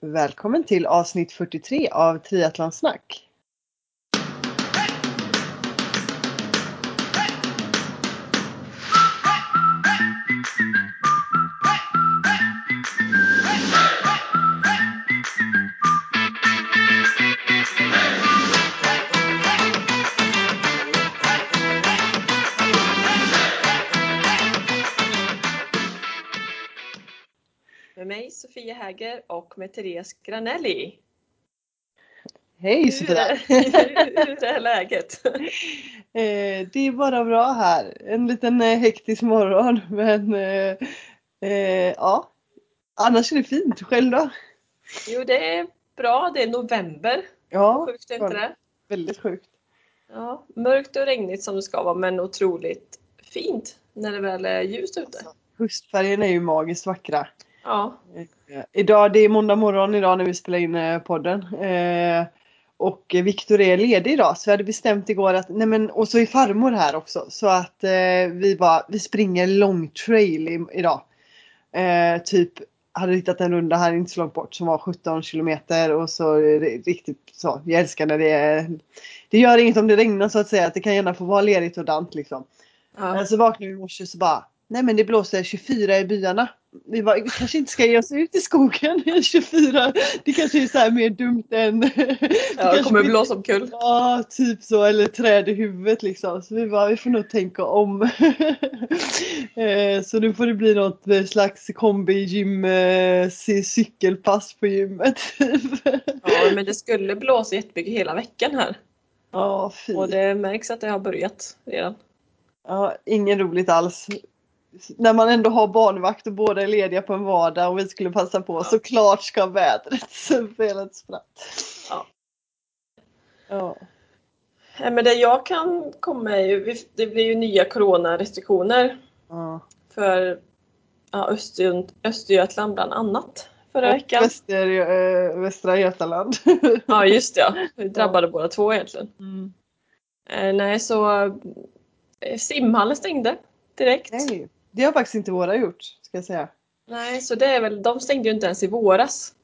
Välkommen till avsnitt 43 av Triathlonsnack. Mig Sofia Häger och med Therese Granelli. Hej Sofia! Hur är läget? Eh, det är bara bra här. En liten eh, hektisk morgon men eh, ja. Annars är det fint. Själv då? Jo det är bra, det är november. Ja, Sjukt är inte det? väldigt sjukt. Ja, mörkt och regnigt som det ska vara men otroligt fint när det väl är ljust ute. Höstfärgerna är ju magiskt vackra. Ja, Eh, Idag, det är måndag morgon idag när vi spelar in eh, podden. Eh, och Viktor är ledig idag så vi hade bestämt igår att, nej men och så är farmor här också så att eh, vi bara, vi springer long trail i, idag. Eh, typ hade hittat en runda här inte så långt bort som var 17 kilometer och så riktigt så. Jag älskar när det är, det gör inget om det regnar så att säga att det kan gärna få vara ledigt och dant liksom. ja. Så vaknade vi i morse så bara Nej men det blåser 24 i byarna. Vi, bara, vi kanske inte ska ge oss ut i skogen i 24. Det kanske är så här mer dumt än... det ja det kommer blåsa omkull. Ja, typ så. Eller träd i huvudet liksom. Så vi bara, vi får nog tänka om. Eh, så nu får det bli något eh, slags kombi-gym, eh, cy- cykelpass på gymmet. Ja, men det skulle blåsa jättemycket hela veckan här. Ja, fy. Och det märks att det har börjat redan. Ja, ingen roligt alls. När man ändå har barnvakt och båda är lediga på en vardag och vi skulle passa på. Såklart ska vädret spela ett spratt. Ja. Ja. Men det jag kan komma är ju, det blir ju nya coronarestriktioner ja. för ja, Öster, Östergötland bland annat förra veckan. Väster, eh, Västra Götaland. Ja just det, ja. Vi drabbade båda två egentligen. Mm. Eh, nej så eh, simhallen stängde direkt. Nej. Nej, det har faktiskt inte våra gjort, ska jag säga. så det är väl, de stängde ju inte ens i våras.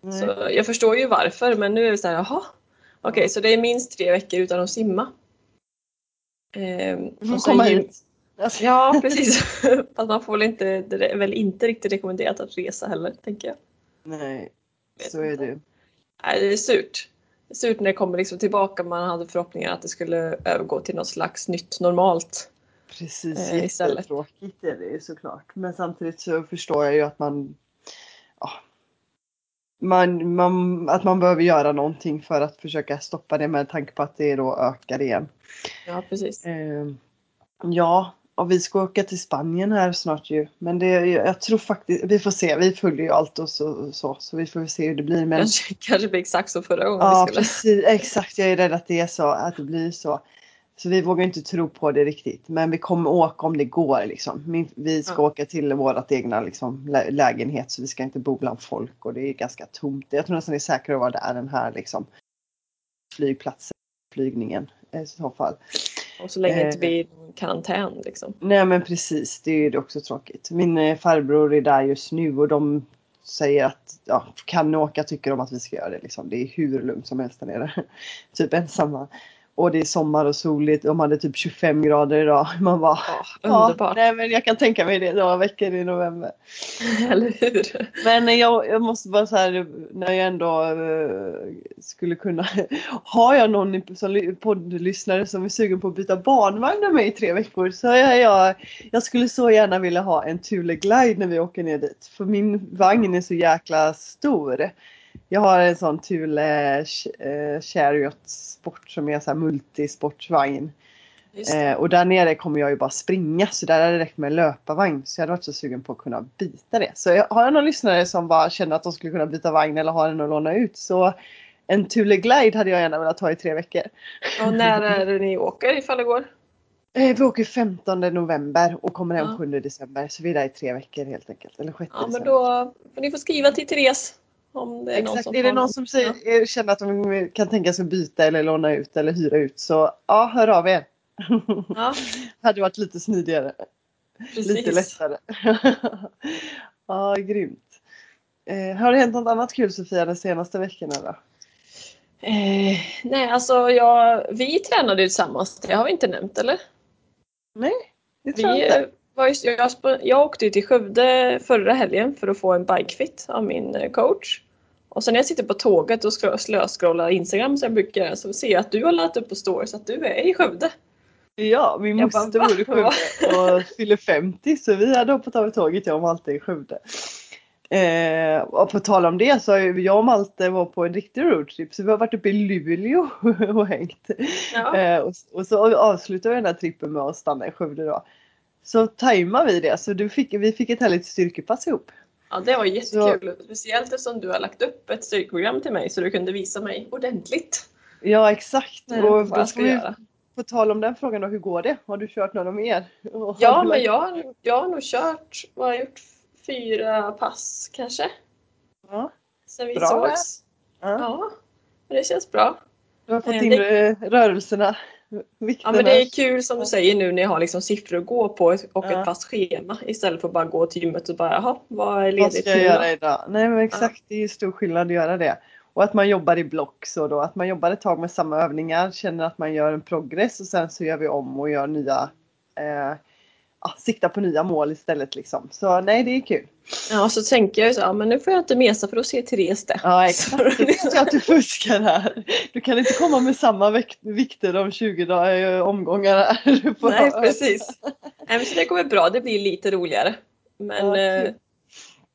Nej. Så jag förstår ju varför men nu är det så här, jaha. Okej så det är minst tre veckor utan att simma. Eh, får och komma hit. Alltså, Ja precis. Fast man får väl inte, det är väl inte riktigt rekommenderat att resa heller tänker jag. Nej, så är det. Nej, det är surt. Det är surt när det kommer liksom tillbaka. Man hade förhoppningar att det skulle övergå till något slags nytt normalt. Precis, Eh, jättetråkigt är det ju såklart. Men samtidigt så förstår jag ju att man, ja, man, man, att man behöver göra någonting för att försöka stoppa det med tanke på att det då ökar igen. Ja, precis. Eh, ja, och vi ska åka till Spanien här snart ju. Men det, jag tror faktiskt, vi får se, vi följer ju allt och så, så, så vi får se hur det blir. Men Kanske, kanske blir exakt som förra gången Ja precis, exakt. Jag är rädd att det är så, att det blir så. Så vi vågar inte tro på det riktigt. Men vi kommer åka om det går liksom. Min, vi ska Ja. åka till vårt egna liksom, lä- lägenhet så vi ska inte bo bland folk och det är ganska tomt. Jag tror nästan det är säkrare att vara där än här liksom. Flygplatsen, flygningen i så fall. Och så länge Eh. inte blir någon karantän liksom. Nej men precis, det är ju också tråkigt. Min eh, farbror är där just nu och de säger att ja, kan ni åka tycker de att vi ska göra det. Liksom. Det är hur lugnt som helst där nere. typ ensamma. Och det är sommar och soligt. De hade typ 25 grader idag. Man bara Ja, underbart. nej men jag kan tänka mig det några veckor i november. Eller hur? Men jag, jag måste bara så här när jag ändå eh, skulle kunna. Har jag någon som ly- poddlyssnare som är sugen på att byta barnvagn med mig i tre veckor så är jag. Jag skulle så gärna vilja ha en Thule Glide när vi åker ner dit. För min vagn är så jäkla stor. Jag har en sån Thule eh, Chariot Sport som är så här multisportsvagn. Eh, och där nere kommer jag ju bara springa så där hade det räckt med en löparvagn. Så jag hade varit så sugen på att kunna byta det. Så jag, har jag någon lyssnare som bara känner att de skulle kunna byta vagn eller har den att låna ut så en Thule Glide hade jag gärna velat ha i tre veckor. Och när är det ni åker ifall det går? Eh, vi åker 15 november och kommer hem Ja. 7 december. Så vi är där i tre veckor helt enkelt. Eller 6 Ja men december. då får ni få skriva till Therese. Om det är någon Exakt. som är det någon som säger, känner att de kan tänka sig att byta eller låna ut eller hyra ut så ja, hör av er. Ja, hade varit lite smidigare. precis. Lite lättare. ja, grymt. Eh, har det hänt något annat kul Sofia de senaste veckorna då? Eh, nej, alltså jag, vi tränade ju tillsammans. Det har vi inte nämnt eller? Nej, det tror jag Vi, inte. Jag, jag åkte ju till Skövde förra helgen för att få en bikefit av min eh, coach. Och sen när jag sitter på tåget och scro- slöscrollar Instagram som jag brukar göra så ser jag att du har lagt upp på stories att du är i Skövde. Ja, min Jag moster bor i Skövde och fyller 50 så vi hade hoppat av tåget jag och Malte i Skövde. Eh, och på tal om det så har jag och Malte var på en riktig roadtrip så vi har varit uppe i Luleå och hängt. Ja. Eh, och, och så avslutade vi den här trippen med att stanna i Skövde då. Så tajmar vi det så du fick, vi fick ett härligt styrkepass ihop. ja, det var jättekul. Speciellt eftersom du har lagt upp ett styrkeprogram till mig så du kunde visa mig ordentligt. Ja exakt. Nej, och vad jag ska vi, göra. på tal om den frågan då, hur går det? Har du kört några mer? Ja, men jag, jag har nog kört, vad har jag gjort? Fyra pass kanske? Ja, Sen vi Bra sågs. ja. Ja, det känns bra. Du har fått Eh, in det- eh, Ja, men det är kul som du säger nu när jag har liksom siffror att gå på och Ja. ett fast schema istället för att bara gå till gymmet och bara jaha, vad är Vad ledigt ska jag göra idag? Nej men exakt, det är ju stor skillnad att göra det. Och att man jobbar i block så då, att man jobbar ett tag med samma övningar, känner att man gör en progress och sen så gör vi om och gör nya, eh, ja, siktar på nya mål istället liksom. Så nej det är kul. Ja, så tänker jag så ja, men nu får jag inte mesa för då ser Therese det. Ja exakt, det jag att du fuskar här. Du kan inte komma med samma vikt, vikter om 20 dagar, eh, omgångar här. Nej, precis. Nej, men så det kommer bra, det blir lite roligare. Men Ja,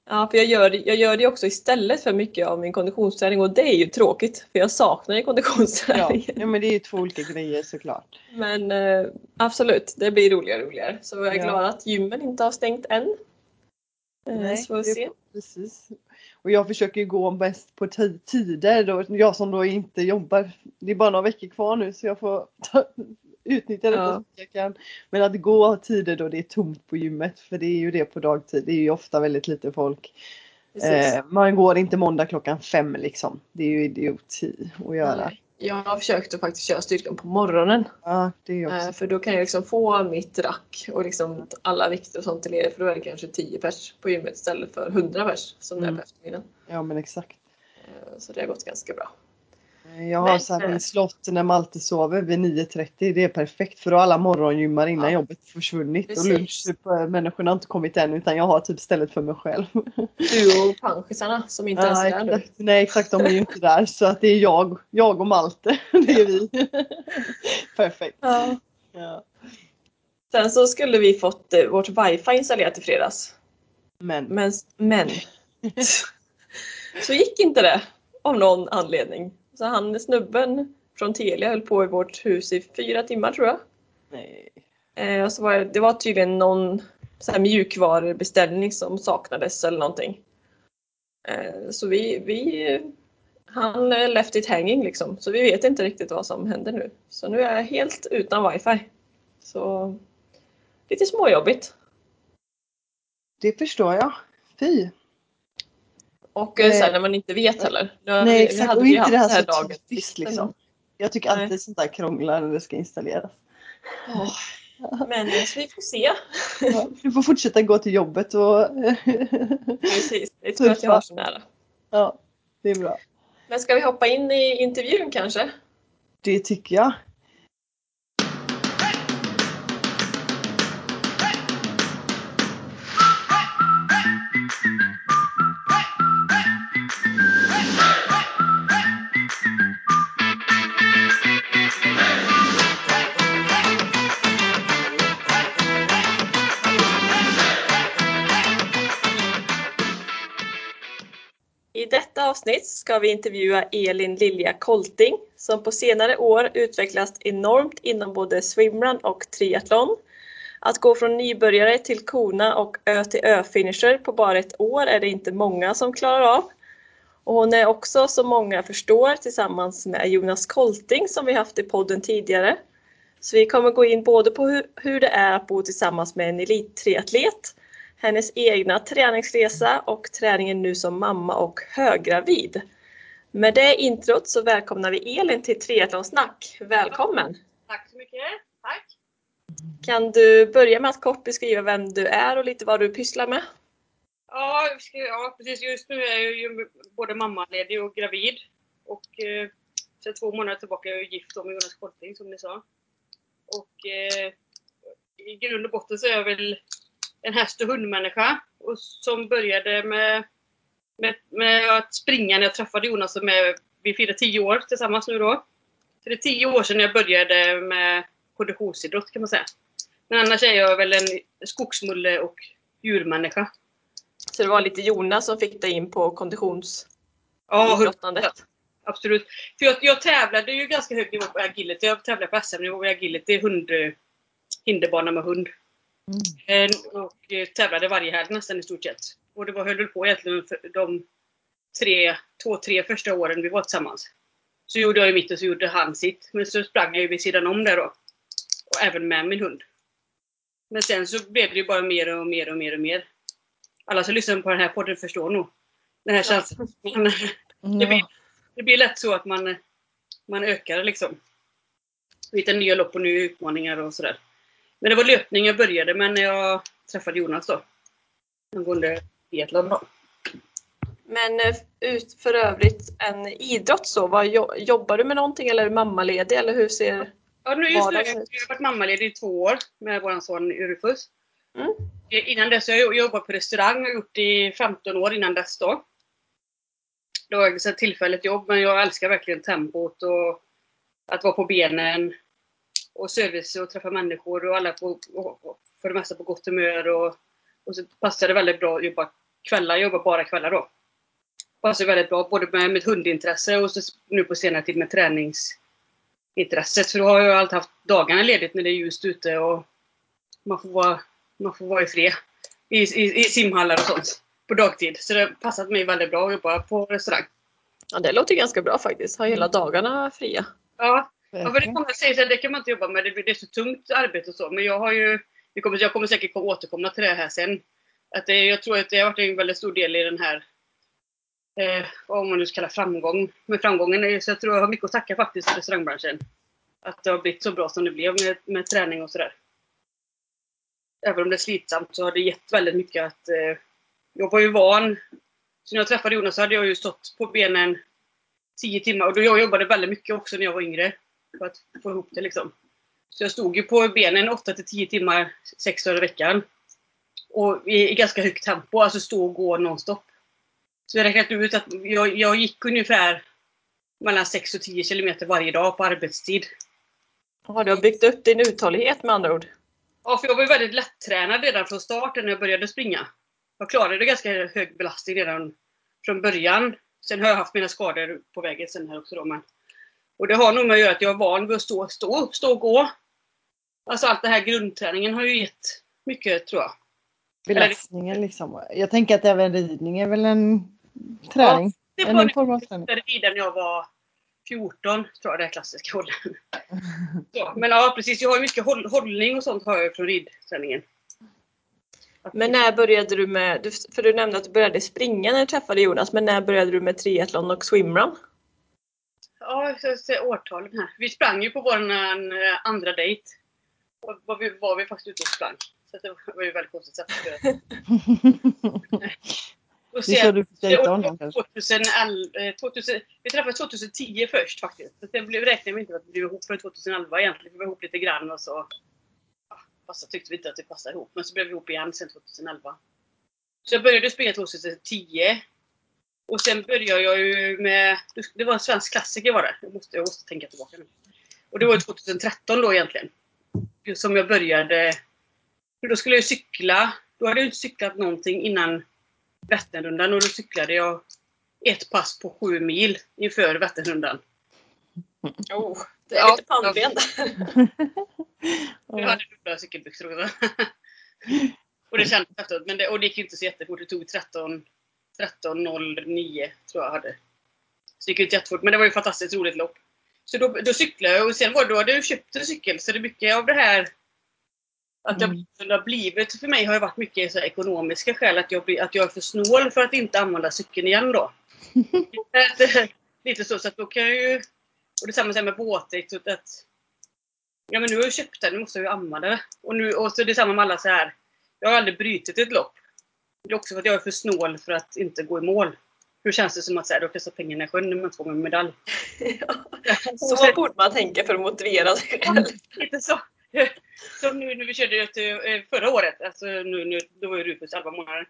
ja, ja för jag gör, jag gör det också istället för mycket av min konditionsträning och det är ju tråkigt för jag saknar ju Ja, konditionsträningen. ja men det är ju två olika grejer såklart. Men eh, absolut, det blir roligare och roligare. Så jag är Ja. glad att gymmen inte har stängt än. Eh, Nej, så får vi se. Precis. Och jag försöker ju gå bäst på ti- tider. Då, jag som då inte jobbar. Det är bara några veckor kvar nu så jag får ta, utnyttja det Ja. så mycket jag kan. Men att gå tider då det är tomt på gymmet. För det är ju det på dagtid. Det är ju ofta väldigt lite folk. Eh, man går inte måndag klockan fem liksom. Det är ju idioti att göra. Nej. Jag har försökt att faktiskt köra styrkan på morgonen. Ja, det är också. Eh, För då kan jag liksom få mitt rack och liksom alla vikter och sånt till er. För då är det kanske 10 pers på gymmet istället för 100 pers som det är Mm. på eftermiddagen. Ja men exakt. Eh, Så det har gått ganska bra. Jag har så här min slott när Malte sover vid 9.30. Det är perfekt för då har alla morgongymmar innan Ja. jobbet försvunnit. Precis. Och lunch, typ, eh, människorna har inte kommit än utan jag har typ stället för mig själv. Du och panschisarna som inte ens Ja, är där nu. exakt. Nej exakt, de är ju inte där. Så att det är jag, jag och Malte. Det är vi. Perfekt. Ja. Ja. Sen så skulle vi fått eh, vårt wifi installerat i fredags. Men Men, men så gick inte det av någon anledning. Så han snubben från Telia höll på i vårt hus i fyra timmar tror jag. nej. Eh, och så var det, det var tydligen någon så här mjukvarubeställning som saknades eller någonting. Eh, så vi, vi han left it hanging liksom. Så vi vet inte riktigt vad som händer nu. Så nu är jag helt utan wifi. Så lite småjobbigt. Det förstår jag. Fy. Och eh, Eh, sen när man inte vet heller. Nu, Nej vi, exakt. hade och inte det här här så dagen typiskt sist, liksom. Jag tycker Nej. alltid sånt där krånglar när det ska installeras. Åh, Men eh, så vi får se. Ja, Du får fortsätta gå till jobbet och Precis, det är tur att jag har så nära. ja, det är bra. Men ska vi hoppa in i intervjun kanske? Det tycker jag. Detta avsnitt ska vi intervjua Elin Lilja Kolting som på senare år utvecklats enormt inom både swimrun och triathlon. Att gå från nybörjare till kona och ö till ö-finisher på bara ett år är det inte många som klarar av. Och hon är också, som många förstår, tillsammans med Jonas Kolting som vi haft i podden tidigare. Så vi kommer gå in både på hur, hur det är att bo tillsammans med en elittriatlet, hennes egna träningsresa och träningen nu som mamma och höggravid. Med det introt så välkomnar vi Elin till Triathlonsnack. Välkommen! Tack så mycket. Tack. Kan du börja med att kort beskriva vem du är och lite vad du pysslar med? Ja, precis. Just nu är jag ju både mammaledig och gravid. Och eh, sen två månader tillbaka är jag gift med Jonas Kolting som ni sa. Och eh, i grund och botten så är jag väl en häst och hundmänniska. Och som började med, med, med att springa när jag träffade Jonas. Som är, vi firar tio år tillsammans nu då. Så det är tio år sedan jag började med konditionsidrott kan man säga. Men annars är jag väl en skogsmulle och djurmänniska. Så det var lite Jonas som fick dig in på Ja, konditionsidrottandet? absolut. För jag, jag tävlade ju ganska hög nivå på agility. Jag tävlade på SM-nivå i agility, hund, hinderbana med hund. Eh, Och eh, tävlade varje helg nästan i stort sett. Och det var, höll på egentligen för de tre, två, tre första åren vi var tillsammans. Så gjorde jag ju mitt och så gjorde han sitt. Men så sprang jag ju vid sidan om där då. Och även med min hund. Men sen så blev det ju bara mer och mer och mer och mer. Alla som lyssnar på den här podden förstår nog den här känslan. Det blir, det blir lätt så att man, man ökar liksom. Lite nya lopp och nya utmaningar och sådär. Men det var löpning jag började med när jag träffade Jonas då. Angående biathlon då. Men eh, ut för övrigt en idrott så, vad, jo- jobbar du med någonting eller är du mammaledig eller hur ser Ja, nu, just nu jag har varit mammaledig i två år med vår son Rufus. Mm. Eh, Innan dess har jag jobbat på restaurang och gjort det i 15 år innan dess då. Det var ett tillfälligt jobb men jag älskar verkligen tempot och att vara på benen. Och service och träffa människor och alla på, och, för det mesta på gott humör. Och, och så passade det väldigt bra att jobba kvällar, jobba bara kvällar då. Passade väldigt bra både med mitt hundintresse och så nu på senare tid med träningsintresset. För då har jag alltid haft dagarna ledigt när det är ljust ute och man får vara, man får vara i fred. I, i, I simhallar och sånt. På dagtid. Så det har passat mig väldigt bra att jobba på restaurang. Ja, det låter ganska bra faktiskt. Ha hela dagarna fria. Ja, Ja, för det säger att det kan man inte jobba med, det är så tungt arbete och så. Men jag har ju, kommer, jag kommer säkert återkomma till det här sen. Att det, jag tror att det har varit en väldigt stor del i den här, eh, vad man nu ska kalla framgång. Men framgången är, så jag tror jag har mycket att tacka faktiskt restaurangbranschen. Att det har blivit så bra som det blev med, med träning och sådär. Även om det är slitsamt så har det gett väldigt mycket att eh, jag var ju van. Så när jag träffade Jonas så hade jag ju stått på benen 10 timmar och då jag jobbade väldigt mycket också när jag var yngre. För att få ihop det liksom. Så jag stod ju på benen 8 till 10 timmar, 6 dagar i veckan. Och i, i ganska högt tempo, alltså stå och gå nonstop. Så jag räknade ut att jag, jag gick ungefär mellan 6 och 10 kilometer varje dag på arbetstid. Ja, du har byggt upp din uthållighet med andra ord. Ja, för jag var väldigt lättränad redan från starten när jag började springa. Jag klarade ganska hög belastning redan från början. Sen har jag haft mina skador på vägen sen här också då. Men, och det har nog med att göra att jag är van vid att stå, stå, stå och gå. Alltså allt det här grundträningen har ju gett mycket tror jag. Belastningen liksom. Jag tänker att även ridning är väl en träning. Det en var form av träning. när jag när jag var 14, tror jag det är klassiska hållen. Så, men ja precis, jag har ju mycket håll, hållning och sånt har jag från ridträningen. Men när började du med, för du nämnde att du började springa när du träffade Jonas, men när började du med triathlon och swimrun? Ja, årtalen här. Vi sprang ju på vår eh, andra dejt. Och var vi, var vi faktiskt ute och sprang. Så det var ju väldigt konstigt sätt att göra. Och det honom kanske. 2011, eh, 2000, vi träffades 2010 först faktiskt. Så det blev, räknade vi inte med att vi blev ihop för 2011 egentligen. Vi var ihop lite grann och så fast tyckte vi inte att det passade ihop. Men så blev vi ihop igen sen 2011. Så jag började springa 2010. Och sen började jag ju med, det var en svensk klassiker var det. Jag måste, jag måste tänka tillbaka nu. Och det var 2013 då egentligen. Som jag började. För då skulle jag cykla. Då hade jag inte cyklat någonting innan Vätternrundan och då cyklade jag ett pass på sju mil inför Vätternrundan. Oh, det är Ja. lite pannben Jag hade dubbla cykelbyxor också. och det kändes efteråt. Men det, och det gick ju inte så jättefort. Det tog 13 13.09 tror jag hade. Så det gick inte jättefort. Men det var ju ett fantastiskt roligt lopp. Så då, då cyklade jag och sen var det, då hade jag köpt en cykel. Så det är mycket av det här att jag, Mm. det har blivit för mig har ju varit mycket så ekonomiska skäl. Att jag, att jag är för snål för att inte använda cykeln igen då. Att, Lite så, så att då kan jag ju... Och detsamma med båtdäck. Att, ja men nu har jag köpt den, nu måste jag ju använda det. Och, nu, och så detsamma med alla så här. Jag har aldrig brutit ett lopp. Det är också för att jag är för snål för att inte gå i mål. Hur känns det som att säga, då kastar pengarna i sjön när man får en medalj? Ja. Så borde man tänka för att motivera sig själv. Lite så. Som nu när vi körde eh, förra året, alltså nu, nu, då var ju Rufus 11 månader.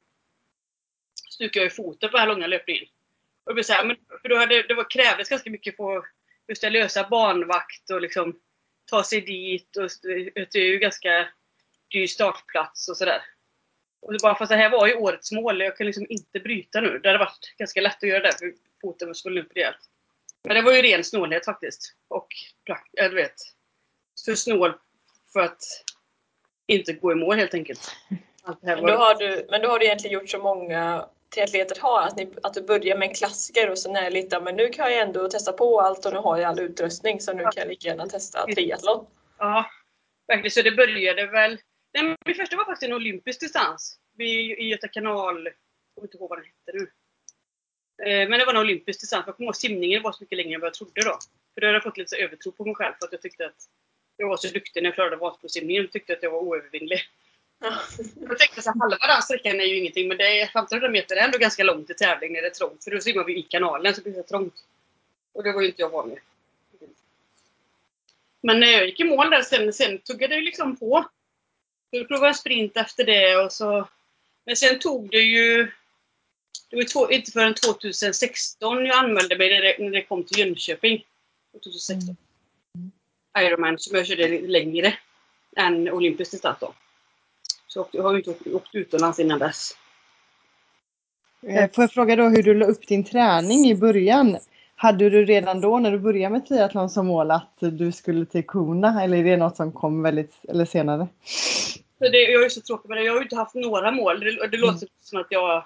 Stukade jag i foten på den här långa löpningen. Och det blev så här, men, för då hade, det var, krävdes ganska mycket på just att lösa barnvakt och liksom ta sig dit. Och, det är ju ganska dyr startplats och sådär. Och det bara fast det här var ju årets mål. Jag kan liksom inte bryta nu. Det hade varit ganska lätt att göra det för foten var svullen upp rejält. Men det var ju ren snålhet faktiskt. Och jag vet, för snål för att inte gå i mål helt enkelt. Men då, har du, men då har du egentligen gjort så många triatleter har, att, ni, att du börjar med en klassiker och sen är det lite, men nu kan jag ändå testa på allt och nu har jag all utrustning så nu kan jag lika gärna testa triathlon. Ja, verkligen. Så det började väl, nej, min första var faktiskt en olympisk distans i Göta kanal, jag kommer inte ihåg vad den hette nu. Eh, men det var en olympisk distans. Jag kommer ihåg simningen var så mycket längre än vad jag trodde då. För då hade jag fått lite övertro på mig själv för att jag tyckte att jag var så duktig när jag klarade Vansbrosimningen. Jag tyckte att jag var oövervinnlig. Ja. Jag tänkte att halva den sträckan är ju ingenting men det är 1500 meter är ändå ganska långt i tävling när det är trångt. För då simmar vi i kanalen så blir det trångt. Och det var ju inte jag van vid. Men när jag gick i mål där sen, sen tuggade det liksom på. Så provade jag sprint efter det och så... Men sen tog det ju... Det var två, inte förrän 2016 jag anmälde mig när det, när det kom till Jönköping. 2016. Mm. Ironman som jag körde längre än olympisk distans då. Så jag har ju inte åkt, åkt utomlands innan dess. Eh, får jag fråga då hur du la upp din träning i början? Hade du redan då när du började med triathlon som mål att du skulle till Kona eller är det något som kom väldigt eller senare? Så det, jag är så tråkig med det. Jag har ju inte haft några mål. Det, det låter mm. som att jag,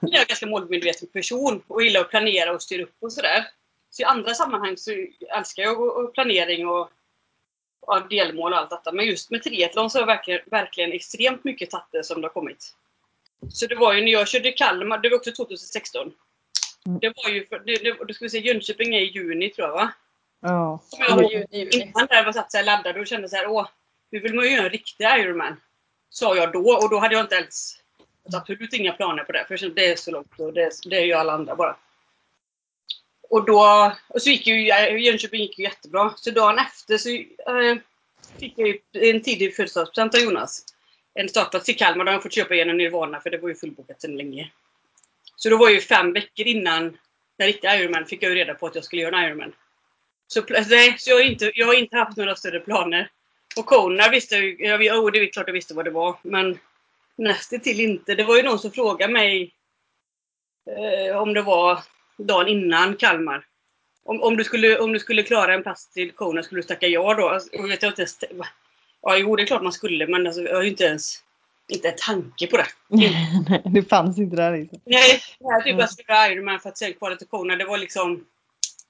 jag är en ganska målmedveten person och gillar att planera och styra upp och sådär. Så i andra sammanhang så älskar jag och planering och ja, delmål och allt detta. Men just med triathlon så har jag verkligen, verkligen extremt mycket tagit det som det har kommit. Så det var ju när jag körde Kalmar, det var också 2016. Mm. Det var ju, för, det, det, då ska vi se, Jönköping är i juni tror jag va? Ja. Jag, juni. Innan där var satt så här laddad och kände så här, åh, nu vill man ju göra en riktig Ironman. Sa jag då och då hade jag inte ens, absolut inga planer på det. För det är så långt och det, det är ju alla andra bara. Och då, och så gick ju, Jönköping gick ju jättebra. Så dagen efter så eh, fick jag ju en tidig födelsedagspresent av Jonas. En startplats till Kalmar. Då har jag fått köpa igenom Nirvana för det var ju fullbokat sedan länge. Så då var ju fem veckor innan den riktiga Ironman fick jag ju reda på att jag skulle göra en Ironman. Så, nej, så jag, har inte, jag har inte haft några större planer. Och Kona visste jag oh, det är klart jag visste vad det var. Men nästan till inte. Det var ju någon som frågade mig eh, om det var dagen innan Kalmar. Om, om, du skulle, om du skulle klara en plats till Kona, skulle du tacka ja då? Alltså, vet jag inte ja, jo, det är klart man skulle, men alltså, jag har ju inte ens inte en tanke på det. Nej, det fanns inte där liksom. Nej, jag typ jag skulle göra Ironman för att sen kvala till Kona. Det var liksom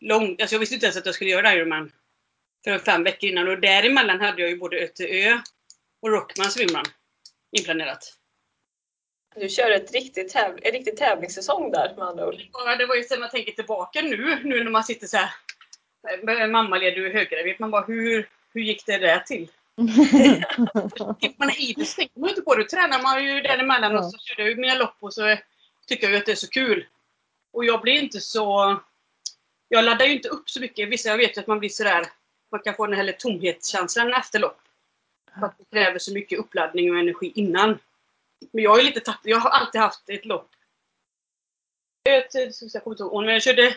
långt. Alltså jag visste inte ens att jag skulle göra Ironman för fem veckor innan. Och däremellan hade jag ju både ÖTÖ och Rockman swimrun inplanerat. Du kör ett riktigt täv en riktig tävlingssäsong där med andra ord. Ja, det var ju så man tänker tillbaka nu, nu när man sitter så här. Mammaledig och höggravid. Man bara, hur, hur gick det där till? man är idel tänker man inte på det. Tränar man ju däremellan ja. och så kör jag mina lopp och så tycker jag att det är så kul. Och jag blir inte så... Jag laddar ju inte upp så mycket. Vissa jag vet ju att man blir sådär... Man kan få den här tomhetskänslan efter lopp. För att det kräver så mycket uppladdning och energi innan. Men jag är lite tapp. Jag har alltid haft ett lopp. Jag kommer inte ihåg, men jag körde...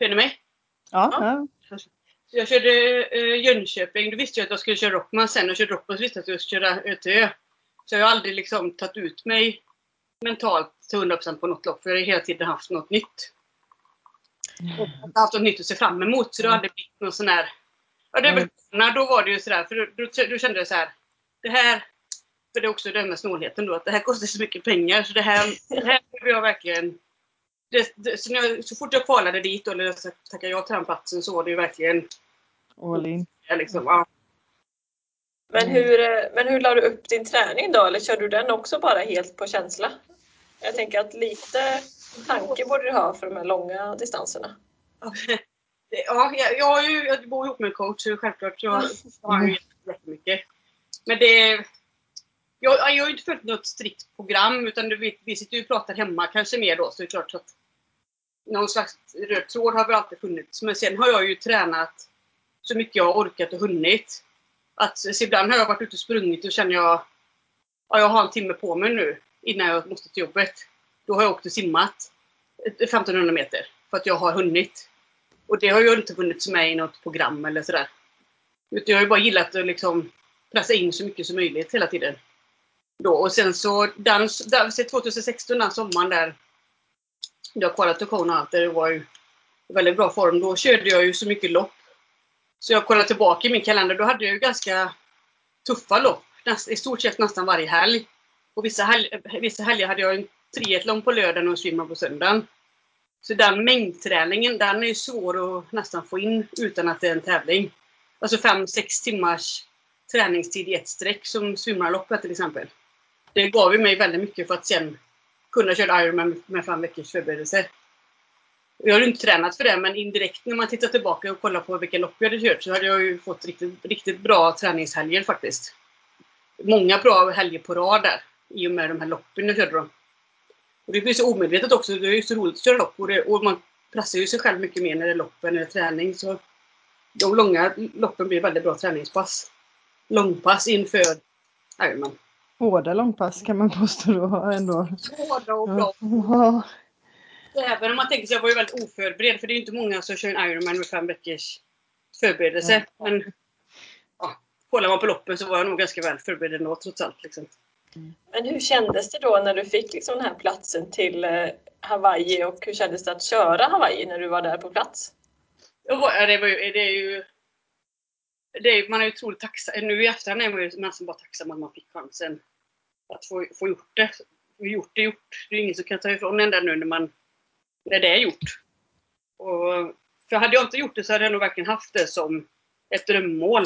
Hör ni mig? Ja. ja. Jag körde uh, Jönköping, då visste jag att jag skulle köra Rockman sen. Och körde Rockman så visste jag att jag skulle köra ÖTÖ. Så jag har aldrig liksom tagit ut mig mentalt till 100% på något lopp. För jag har hela tiden haft något nytt. Och haft något nytt att se fram emot. Så då hade det blivit någon sån här... Ja, det mm. då var det ju sådär. För då, då, kände jag så här. Det här för det är också det med snålheten då, att det här kostar så mycket pengar så det här, det här behöver jag verkligen... Det, det, så, jag, så, fort jag kvalade dit, eller jag tackade ja till den platsen, så var det ju verkligen... All in. Liksom, ja. Men hur, men hur la du upp din träning då? Eller kör du den också bara helt på känsla? Jag tänker att lite tanke borde du ha för de här långa distanserna. Ja, jag, jag, har ju, jag bor ihop med en coach, så självklart jag har ju jättemycket. Men det, jag, jag har inte följt något strikt program utan vi, vi sitter ju och pratar hemma kanske mer då så det är klart att någon slags röd tråd har väl alltid funnits. Men sen har jag ju tränat så mycket jag har orkat och hunnit. Att, så ibland har jag varit ute och sprungit och känner jag ja, jag har en timme på mig nu innan jag måste till jobbet. Då har jag åkt och simmat 1500 meter för att jag har hunnit. Och det har ju inte funnits med i något program eller sådär. Utan jag har ju bara gillat att liksom pressa in så mycket som möjligt hela tiden. Då. Och sen så, den, 2016, den sommaren där, jag kvalade till och allt, det var ju väldigt bra form. Då körde jag ju så mycket lopp. Så jag kollade tillbaka i min kalender, då hade jag ju ganska tuffa lopp. Näst, I stort sett nästan varje helg. Och vissa, helg, vissa helger hade jag en triathlon på lördagen och en swimrun på söndagen. Så den mängdträningen, den är ju svår att nästan få in utan att det är en tävling. Alltså 5-6 timmars träningstid i ett streck som swimrunloppet till exempel. Det gav ju mig väldigt mycket för att sen kunna köra Ironman med fem veckors förberedelse. Jag har ju inte tränat för det, men indirekt när man tittar tillbaka och kollar på vilka lopp jag hade kört så hade jag ju fått riktigt, riktigt bra träningshelger faktiskt. Många bra helger på rad där, i och med de här loppen jag körde. Då. Och det blir så omedvetet också. Det är ju så roligt att köra lopp och, det, och man pressar ju sig själv mycket mer när det är lopp än när det är träning. Så de långa loppen blir väldigt bra träningspass. Långpass inför Ironman. Hårda långpass kan man påstå då ändå. Hårda och bra. Ja. Även om man tänker sig, jag var ju väldigt oförberedd för det är ju inte många som kör en Ironman med fem veckors förberedelse. Ja. Men ja, kollar man på loppen så var jag nog ganska väl förberedd ändå trots allt. Liksom. Men hur kändes det då när du fick liksom den här platsen till eh, Hawaii och hur kändes det att köra Hawaii när du var där på plats? Ja, det, var ju, det är ju det är, man är ju otroligt tacksam. Nu i efterhand är man ju nästan bara tacksam att man fick chansen att få, få gjort det. Gjort det gjort. Det är ingen som kan ta ifrån en det nu när, man, när det är gjort. Och, för hade jag inte gjort det så hade jag nog verkligen haft det som ett drömmål.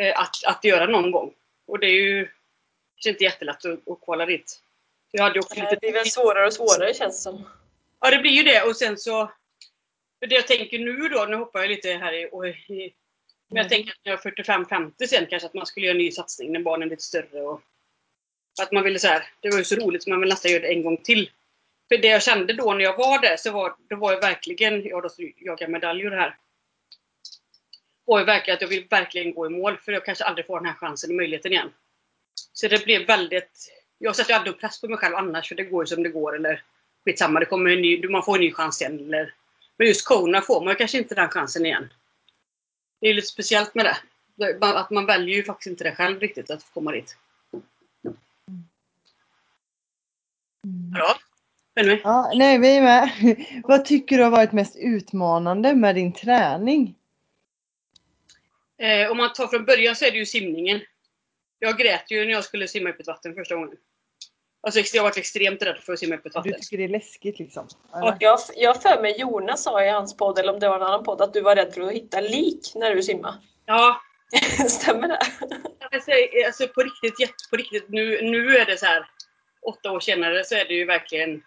Eh, att, att göra någon gång. Och det är ju kanske inte jättelätt att, att kvala dit. Jag hade också lite... Det blir väl svårare och svårare känns det som. Ja det blir ju det och sen så för det jag tänker nu då, nu hoppar jag lite här i, i men jag tänker att när jag är 45-50 sen kanske att man skulle göra en ny satsning när barnen är lite större. Och att man ville så här, det var ju så roligt så man vill nästan göra det en gång till. För det jag kände då när jag var där så var det var ju verkligen, jag då jagar medaljer här. var ju verkligen att jag vill verkligen gå i mål för jag kanske aldrig får den här chansen och möjligheten igen. Så det blev väldigt, jag satte ju aldrig upp press på mig själv annars för det går ju som det går eller skitsamma, det kommer en ny, man får en ny chans igen eller men just Kona får man kanske inte den chansen igen. Det är lite speciellt med det. Att man väljer ju faktiskt inte det själv riktigt, att komma dit. Ja, är ni med? Ja, nej, vi är med. Vad tycker du har varit mest utmanande med din träning? Eh, om man tar från början så är det ju simningen. Jag grät ju när jag skulle simma upp ett vatten första gången. Alltså jag har varit extremt rädd för att simma öppet vatten. Du tycker det är läskigt liksom? Och jag, jag för mig Jonas sa i hans podd, eller om det var en annan podd, att du var rädd för att hitta lik när du simmar. Ja. Stämmer det? Alltså, alltså på riktigt, på riktigt nu, nu är det så här åtta år senare så är det ju verkligen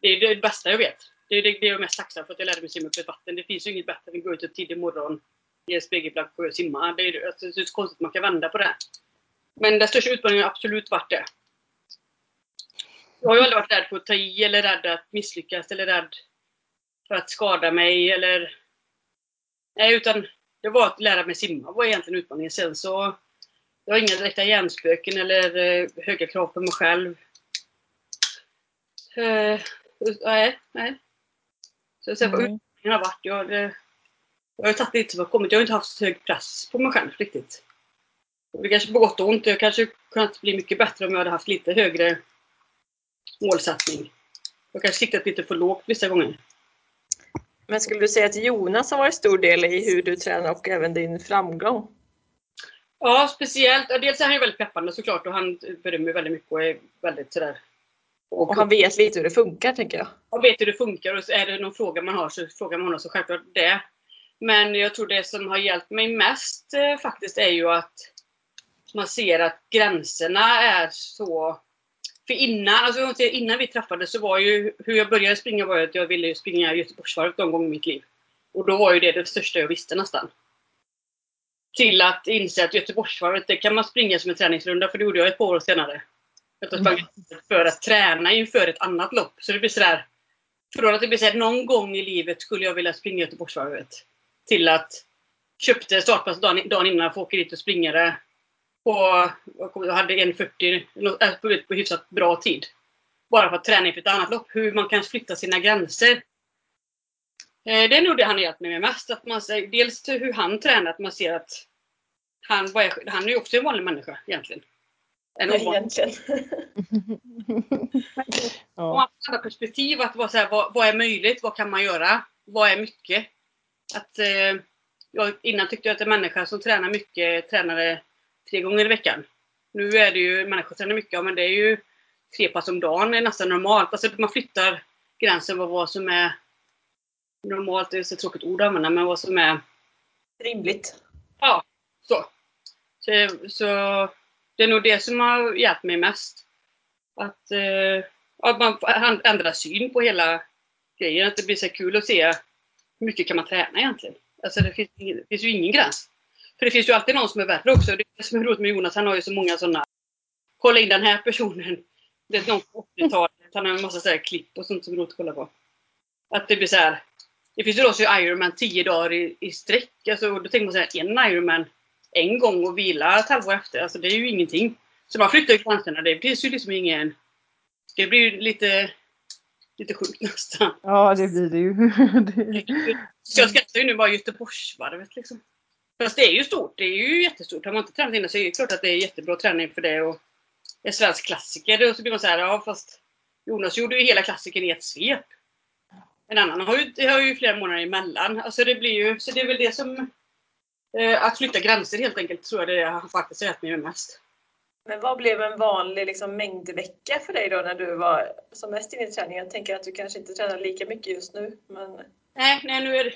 det, är det bästa jag vet. Det är det, det är jag mest tacksam för att jag lärde mig simma upp ett vatten. Det finns ju inget bättre än att gå ut en tidig morgon i en spegelplagg och simma. Det är, alltså, det är så konstigt att man kan vända på det. Men den största utmaningen har absolut varit det. Jag har ju aldrig varit rädd för att ta i eller rädd att misslyckas eller rädd för att skada mig eller... Nej, utan det var att lära mig simma var egentligen utmaningen. Sen så... Jag har inga direkta hjärnspöken eller uh, höga krav på mig själv. Uh, nej, nej. Så sen vad utmaningen har varit, jag, jag har tagit lite som har kommit. Jag har inte haft så hög press på mig själv riktigt. Det kanske på gott och ont. Jag kanske kunnat bli mycket bättre om jag hade haft lite högre målsättning. Jag kanske siktat lite för lågt vissa gånger. Men skulle du säga att Jonas har varit stor del i hur du tränar och även din framgång? Ja, speciellt. Dels är han ju väldigt peppande såklart och han berömmer väldigt mycket och är väldigt sådär och, och han vet lite hur det funkar tänker jag. Han vet hur det funkar och är det någon fråga man har så frågar man honom så självklart det. Men jag tror det som har hjälpt mig mest eh, faktiskt är ju att man ser att gränserna är så för innan, alltså innan vi träffades så var ju, hur jag började springa var att jag ville springa Göteborgsvarvet någon gång i mitt liv. Och då var ju det det största jag visste nästan. till att inse att Göteborgsvarvet, det kan man springa som en träningsrunda, för det gjorde jag ett par år senare. Jag För att träna inför ett annat lopp. Så det blir sådär, från att det blir såhär, någon gång i livet skulle jag vilja springa Göteborgsvarvet. Till att köpte startpass dagen, dagen innan för att åka dit och springa det. På, jag hade 1.40 på, på hyfsat bra tid. Bara för att träna inför ett annat lopp. Hur man kan flytta sina gränser. Eh, det är nog det han har hjälpt mig med mest. Att man, dels hur han tränar, att man ser att han, är, han är ju också en vanlig människa egentligen. En egentligen. ja. andra perspektiv, att vara så här, vad, vad, är möjligt? Vad kan man göra? Vad är mycket? Att, eh, jag, innan tyckte jag att en människa som tränar mycket tränade tre gånger i veckan. Nu är det ju, människor tränar mycket, men det är ju tre pass om dagen är nästan normalt. Alltså man flyttar gränsen på vad som är normalt, det är ett tråkigt ord att använda, men vad som är rimligt. Ja, så. så. Så, det är nog det som har hjälpt mig mest. Att, eh, att man ändrar syn på hela grejen. Att det blir så kul att se hur mycket kan man träna egentligen. Alltså det finns, det finns ju ingen gräns. För det finns ju alltid någon som är värre också. Det är det som är roligt med Jonas, han har ju så många sådana. Kolla in den här personen. Det är någon på 80-talet. Han har en massa så här klipp och sånt som är roligt att kolla på. Att det blir så här. Det finns ju de som gör Ironman 10 dagar i, i sträck. Alltså, då tänker man så här, en Ironman en gång och vila ett halvår efter. Alltså det är ju ingenting. Så man flyttar ju gränserna. Det finns ju liksom ingen... Det blir lite, lite sjukt nästan. Ja, det blir det ju. så jag skrattar ju nu bara Göteborgsvarvet liksom. Fast det är ju stort. Det är ju jättestort. Har man inte tränat innan så är det klart att det är jättebra träning för det. Och är svensk klassiker. Och så blir man så här, ja fast Jonas gjorde ju hela klassikern i ett svep. En annan har ju, har ju flera månader emellan. Alltså det blir ju, så det är väl det som... Eh, att flytta gränser helt enkelt tror jag det har faktiskt hjälpt mig mest. Men vad blev en vanlig liksom, mängdvecka för dig då när du var som mest i träningen? Jag tänker att du kanske inte tränar lika mycket just nu. Men... Nej, nej nu, är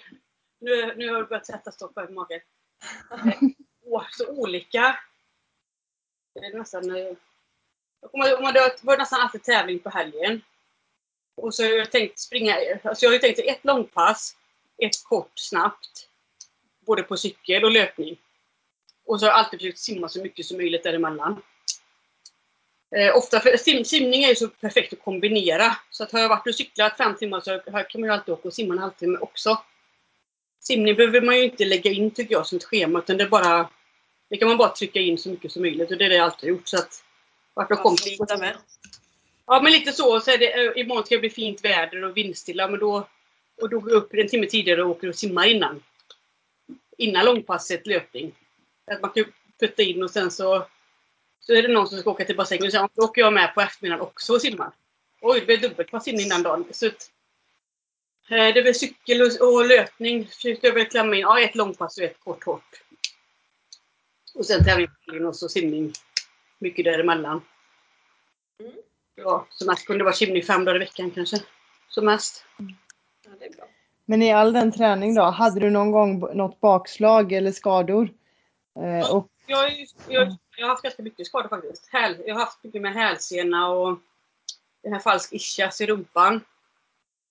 nu, nu har det börjat sätta stopp på magen så olika. Det är nästan... Eh, man, det var nästan alltid tävling på helgen. Och så har jag tänkt springa, alltså jag har tänkt ett långpass, ett kort snabbt. Både på cykel och löpning. Och så har jag alltid försökt simma så mycket som möjligt däremellan. Eh, ofta, för sim, simning är ju så perfekt att kombinera. Så att har jag varit och cyklat fem timmar så här kan man ju alltid åka och simma en halvtimme också. Simning behöver man ju inte lägga in tycker jag som ett schema utan det är bara Det kan man bara trycka in så mycket som möjligt och det är det jag alltid gjort. Så att, vart jag kom, slita med. Ja men lite så. så är det, eh, imorgon ska det bli fint väder och vindstilla men då, och då går jag upp en timme tidigare och åker och simmar innan. Innan långpasset löpning. Att man kan putta in och sen så, så är det någon som ska åka till bassängen och sen då åker jag med på eftermiddagen också och simmar. Oj, det blir dubbelt pass in innan dagen. Så att, det blir cykel och, löpning. Försökte jag klämma in ja, ett långpass och ett kort hårt. Och sen tävling och så simning. Mycket däremellan. Mm. Ja, som mest kunde det vara simning fem dagar i veckan kanske. Som mest. Ja, det är bra. Men i all den träning då, hade du någon gång något bakslag eller skador? Eh, och... jag, jag, jag, har haft ganska mycket skador faktiskt. Häl, jag har haft mycket med hälsena och den här falsk ischias i rumpan.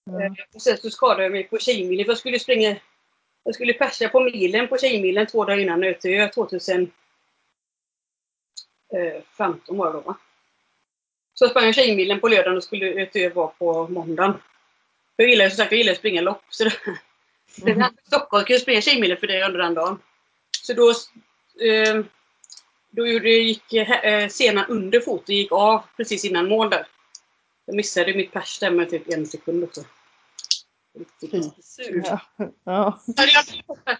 Mm. Och sen så skadade jag mig på Tjejmilen. Jag skulle springa jag skulle persa på milen på Tjejmilen två dagar innan Ötö 2015 var det då? Så jag sprang jag Tjejmilen på lördagen och skulle Ötö vara på måndagen. Jag gillar som sagt jag gillar att springa lopp. Så det, mm. Stockholm kan jag springa Tjejmilen för det under den dagen. Så då, eh, då gjorde, gick eh, senan under foten gick av precis innan mål där. Jag missade mitt pers där med typ en sekund också. Riktigt sur. Ja. Ja.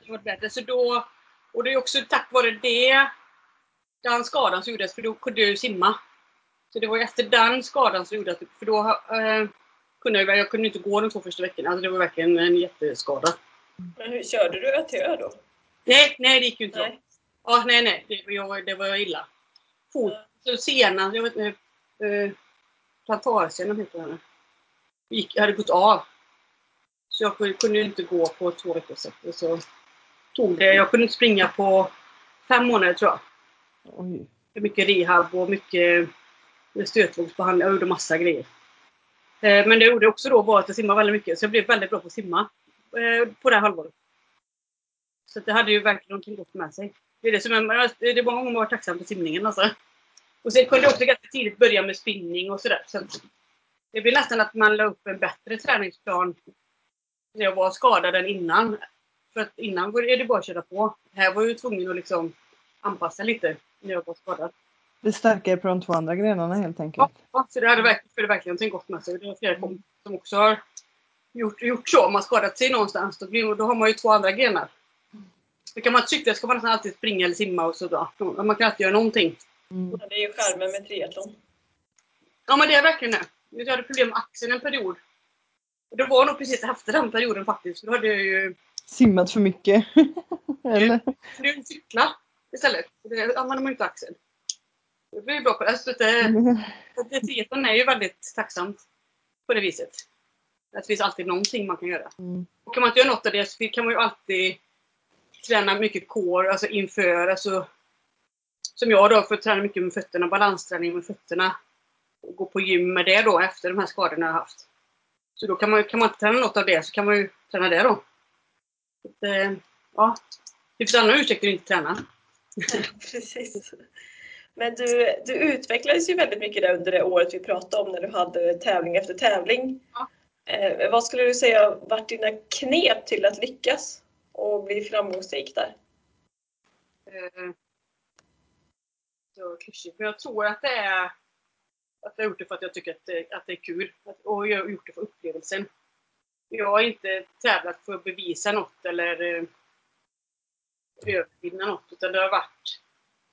varit bättre. Så då, och det är också tack vare det, den skadan som gjordes, för då kunde jag ju simma. Så det var efter den skadan som gjorde att, för då eh, kunde jag, jag kunde inte gå de två första veckorna. Alltså det var verkligen en jätteskada. Men hur körde du Ötö då? Nej, nej det gick ju inte nej. Ja, nej, nej. Det, jag, det var illa. Fot, så senan, jag vet inte, eh, plantarsenan heter den. Gick, hade gått av. Så jag kunde inte gå på två veckor sedan. Så tog det, jag kunde inte springa på fem månader tror jag. Oj. Mycket rehab och mycket stötvågsbehandling. Jag gjorde massa grejer. Eh, men det gjorde också då var att jag simmade väldigt mycket. Så jag blev väldigt bra på att simma eh, på det här halvåret. Så det hade ju verkligen någonting gott med sig. Det är det som är, det är många gånger man varit tacksam för simningen alltså. Och sen kunde jag också ganska tidigt börja med spinning och sådär. Så det blir nästan att man la upp en bättre träningsplan när jag var skadad än innan. För att innan var det bara att köra på. Här var jag ju tvungen att liksom anpassa lite när jag var skadad. Det stärker på de två andra grenarna helt enkelt. Ja, så det hade verkligen, för det verkligen gått med sig. Det är flera mm. som också har gjort, gjort så. Om man skadat sig någonstans då, blir, då har man ju två andra grenar. Så kan man cykla ska man nästan alltid springa eller simma och sådär. Man kan alltid göra någonting. Mm. Det är ju skärmen med triathlon. Ja men det är verkligen det. Jag hade problem med axeln en period. Det var nog precis efter den perioden faktiskt. Då hade jag ju... Simmat för mycket? Eller? Det är cykla istället. Det använder man inte axeln. Det blir bra på det. Alltså, det, mm. triathlon är ju väldigt tacksamt på det viset. Det finns alltid någonting man kan göra. Mm. Och kan man inte göra något av det så kan man ju alltid träna mycket core, alltså inför. Alltså, som jag då, får träna mycket med fötterna, balansträning med fötterna. Och gå på gym med det då efter de här skadorna jag haft. Så då kan man, kan man inte träna något av det så kan man ju träna det då. Så, eh, ja. Det finns andra ursäkter att inte träna. Precis. Men du, du utvecklades ju väldigt mycket där under det året vi pratade om när du hade tävling efter tävling. Ja. Eh, vad skulle du säga varit dina knep till att lyckas och bli framgångsrik där? Eh, och klyschigt, men jag tror att det är att jag har gjort det för att jag tycker att det, att det är kul. Och jag har gjort det för upplevelsen. Jag har inte tävlat för att bevisa något eller eh, övervinna något. Utan det har varit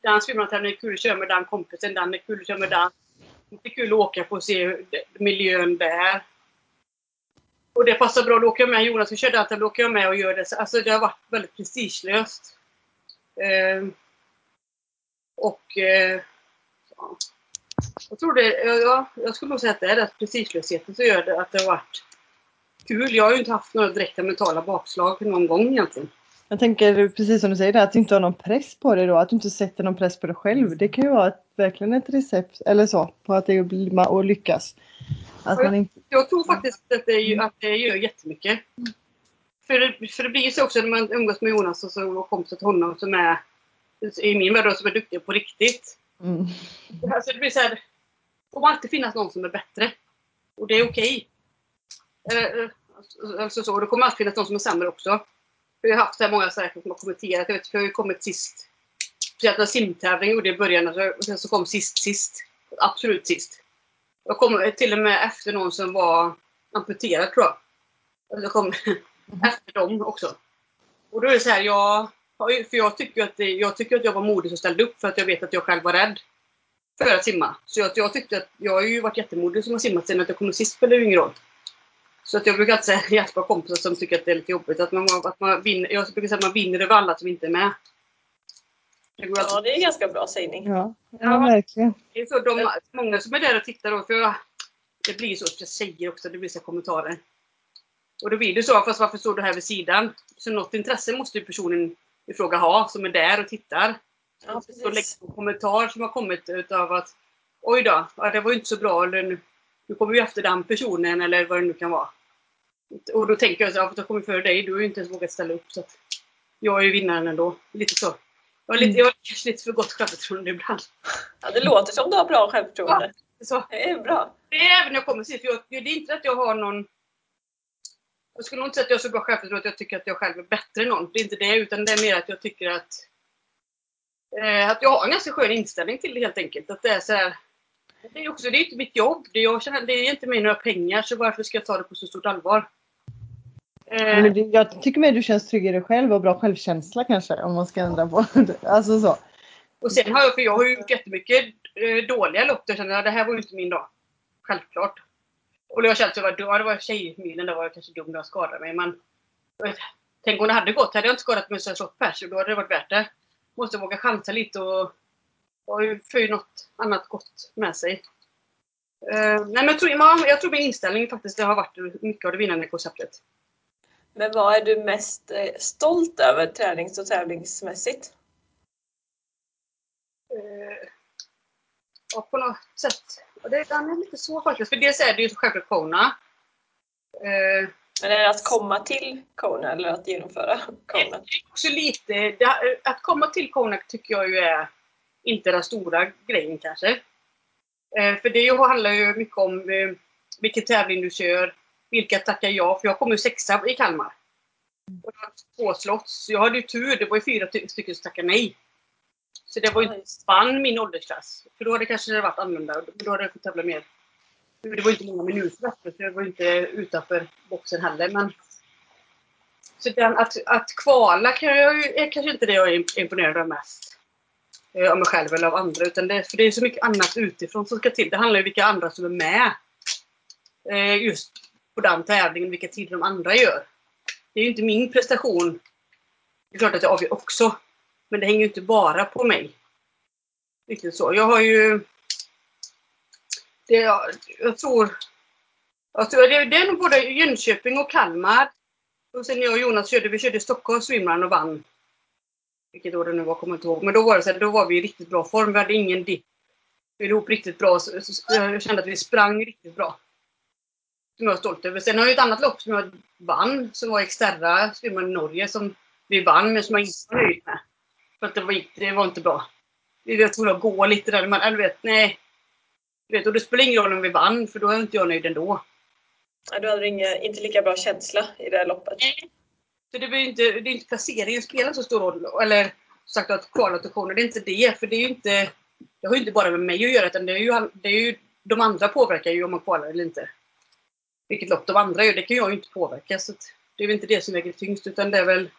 den swimruntävlingen är kul att köra med den kompisen, den är kul att köra med den. Det är kul att åka på och se miljön där. Och det passar bra. Då åker jag med Jonas och kör den, då åker jag med och gör det. Alltså det har varit väldigt prestigelöst. Eh, och eh, jag tror det, ja, jag skulle nog säga att det är det prestigelösheten som gör det, att det har varit kul. Jag har ju inte haft några direkta mentala bakslag någon gång egentligen. Jag tänker precis som du säger, att du inte har någon press på dig då, att du inte sätter någon press på dig själv. Det kan ju vara ett, verkligen ett recept, eller så, på att det blir att lyckas. Att man inte... Jag tror faktiskt att det, att det gör jättemycket. För för det blir ju så också när man umgås med Jonas och, så, och kompisar till honom som är, i min värld, som är duktiga på riktigt. Mm. Alltså det blir så här, det kommer alltid finnas någon som är bättre. Och det är okej. Okay. Alltså så, det kommer alltid finnas någon som är sämre också. Vi har haft så här många så här som har kommenterat. Jag vet, jag har ju kommit sist. Speciellt när simtävlingen gjorde i början. Och sen så kom sist sist. Absolut sist. Jag kom till och med efter någon som var amputerad tror jag. Jag kom efter dem också. Och då är det så här, jag, för jag tycker, att jag tycker att jag var modig som ställde upp för att jag vet att jag själv var rädd för att simma. Så jag, jag tyckte att jag har ju varit jättemodig som har simmat sen att jag kom sist spelar ju ingen roll. Så att jag brukar alltid säga hjälpa kompisar som tycker att det är lite jobbigt. Att man, att man vinner, jag brukar säga att man vinner över alla som inte är med. Det ja, det är en ganska bra sägning. Ja, ja verkligen. Det är så de, många som är där och tittar då, för jag, det blir så att jag säger också, det blir så kommentarer. Och då blir det så, fast varför står du här vid sidan? Så något intresse måste ju personen i fråga ha, som är där och tittar. Ja, precis. Och lägger en kommentar som har kommit utav att Oj då, det var ju inte så bra. Eller nu, nu kommer vi efter den personen eller vad det nu kan vara. Och då tänker jag så här, jag kommer före dig, du har ju inte ens vågat ställa upp. Så att jag är ju vinnaren ändå. Lite så. Jag har, lite, jag har kanske lite för gott självförtroende ibland. Ja, det låter som du har bra självförtroende. Ja, så. Det är bra. Det är även när jag kommer sist. Jag, det är inte att jag har någon... Jag skulle nog inte säga att jag har så bra självförtroende att jag tycker att jag själv är bättre än någon. Det är inte det, utan det är mer att jag tycker att... Eh, att jag har en ganska skön inställning till det helt enkelt. Att det är så här, Det är också, det är inte mitt jobb. Det, jag känner, det är inte mig några pengar, så varför ska jag ta det på så stort allvar? Eh, men jag tycker mer du känns trygg i dig själv och bra självkänsla kanske om man ska ändra på det. Alltså så. Och sen har jag, för jag har ju gjort jättemycket eh, dåliga lopp jag känner att det här var ju inte min dag. Självklart. Och jag kände att det var, det var tjejmilen, det var jag kanske dum när jag skadade mig men Tänk om det hade gått, hade jag inte skadat mig så jag slått pers då hade det varit värt det. Måste våga chansa lite och, och få något annat gott med sig. Uh, nej men jag tror, jag tror min inställning faktiskt det har varit mycket av det vinnande konceptet. Men vad är du mest eh, stolt över tränings och tävlingsmässigt? Eh, ja, på något sätt. Och det, den är lite svår faktiskt. För dels är det ju självklart Kona. Eh, Men är det att komma till Kona eller att genomföra Kona? Det är också lite, det, att komma till Kona tycker jag ju är inte den stora grejen kanske. Eh, för det handlar ju mycket om eh, vilken tävling du kör, vilka tackar jag, för jag kom ju sexa i Kalmar. Och det var två slots. Jag hade ju tur, det var ju fyra stycken som tackade nej. Så det var ju inte spann min åldersklass. För då hade det kanske varit annorlunda. Då hade jag fått tävla mer. Det var inte många minuter efter, så jag var inte utanför boxen heller. Men... Så den, att, att kvala kan jag är kanske inte det jag är imponerad av mest. Eh, av mig själv eller av andra. Utan det, för det är så mycket annat utifrån som ska till. Det handlar ju om vilka andra som är med. Eh, just på den tävlingen, vilka tider de andra gör. Det är ju inte min prestation. Det är klart att jag avgör också. Men det hänger ju inte bara på mig. Riktigt så. Jag har ju... Det, jag, jag tror... Jag tror det, det är nog både Jönköping och Kalmar. Och sen jag och Jonas körde, vi körde Stockholm swimrun och vann. Vilket år det nu var, kommer jag inte ihåg. Men då var det så här, då var vi i riktigt bra form. Vi hade ingen dipp. Vi höll ihop riktigt bra. Så, så, jag kände att vi sprang riktigt bra. Som jag är stolt över. Sen har jag ett annat lopp som jag vann. Som var Exterra swimrun i Norge. Som vi vann, men som jag inte var nöjd med. För att det var, det var inte bra. Vi var tvungna att gå lite där. Men, du vet, nej. Du vet, och det spelar ingen roll om vi vann, för då är inte jag nöjd ändå. Ja, du hade inga, inte lika bra känsla i det här loppet. Nej. Så det, blir inte, det är inte placeringen som spelar så stor roll. Eller sagt att kvalrotationer, det är inte det. För det är ju inte, det har ju inte bara med mig att göra, utan det är ju, det är ju de andra påverkar ju om man kvalar eller inte. Vilket lopp de andra gör, det kan jag ju inte påverka. Så det är väl inte det som väger tyngst, utan det är väl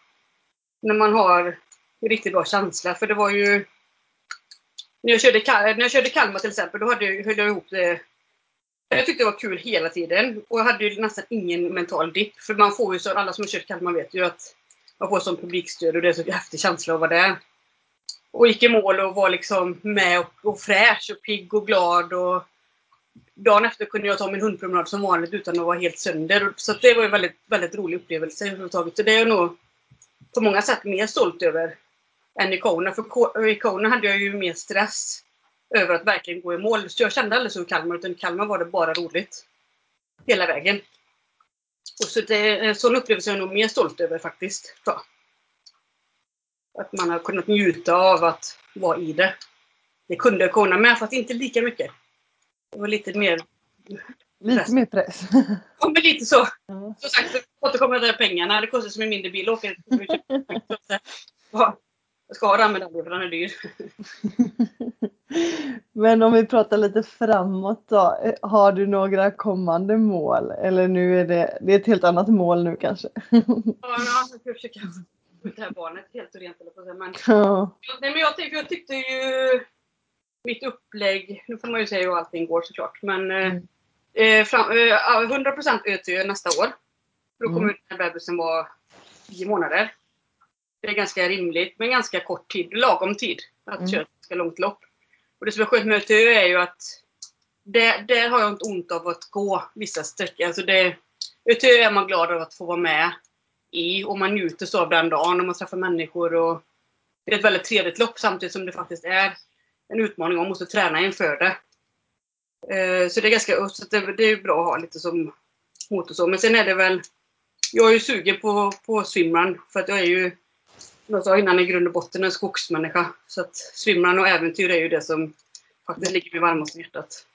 när man har riktigt bra känsla. För det var ju... När jag körde, när jag körde Kalmar till exempel, då hade höll jag ihop det. Jag tyckte det var kul hela tiden. Och jag hade ju nästan ingen mental dipp. För man får ju, så, alla som har kört Kalmar vet ju att man får sån publikstöd och det är så häftig känsla att vara där. Och gick i mål och var liksom med och, och fräsch och pigg och glad. Och dagen efter kunde jag ta min hundpromenad som vanligt utan att vara helt sönder. Så det var en väldigt, väldigt rolig upplevelse överhuvudtaget. Så det är jag nog på många sätt mer stolt över än i Kona. För i Kona hade jag ju mer stress över att verkligen gå i mål. Så jag kände aldrig så Kalmar, utan i Kalmar var det bara roligt. Hela vägen. Och så det, en sån upplevelse är jag nog mer stolt över faktiskt. Så. Att man har kunnat njuta av att vara i det. Det kunde Kona med, fast inte lika mycket. Det var lite mer Lite press. mer press. Ja, men lite så. Mm. Som sagt, återkommer till pengarna. Det kostar som en mindre bil att åka. Jag ska ha den medaljen för den är dyr. Men om vi pratar lite framåt då. Har du några kommande mål? Eller nu är det, det är ett helt annat mål nu kanske? Ja, jag ska försöka det här barnet helt och rent. Men, ja. nej, men jag, tyckte, jag tyckte ju mitt upplägg, nu får man ju säga hur allting går såklart, men eh, mm. eh, fram, eh, 100% ÖTÖ nästa år. För då kommer mm. den här bebisen vara 10 månader. Det är ganska rimligt, men ganska kort tid. Lagom tid att mm. köra ett ganska långt lopp. Och det som är skönt med ÖTÖ är ju att det, där har jag inte ont av att gå vissa sträckor. Alltså det, ÖTÖ är man glad av att få vara med i och man njuter så av den dagen och man träffar människor. Och det är ett väldigt trevligt lopp samtidigt som det faktiskt är en utmaning och man måste träna inför det. Eh, så det är ganska så det, det är bra att ha lite som motor så. Men sen är det väl jag är ju sugen på, på swimrun för att jag är ju som jag sa innan, i grund och botten en skogsmänniska. Så att swimrun och äventyr är ju det som faktiskt ligger mig varmast om hjärtat.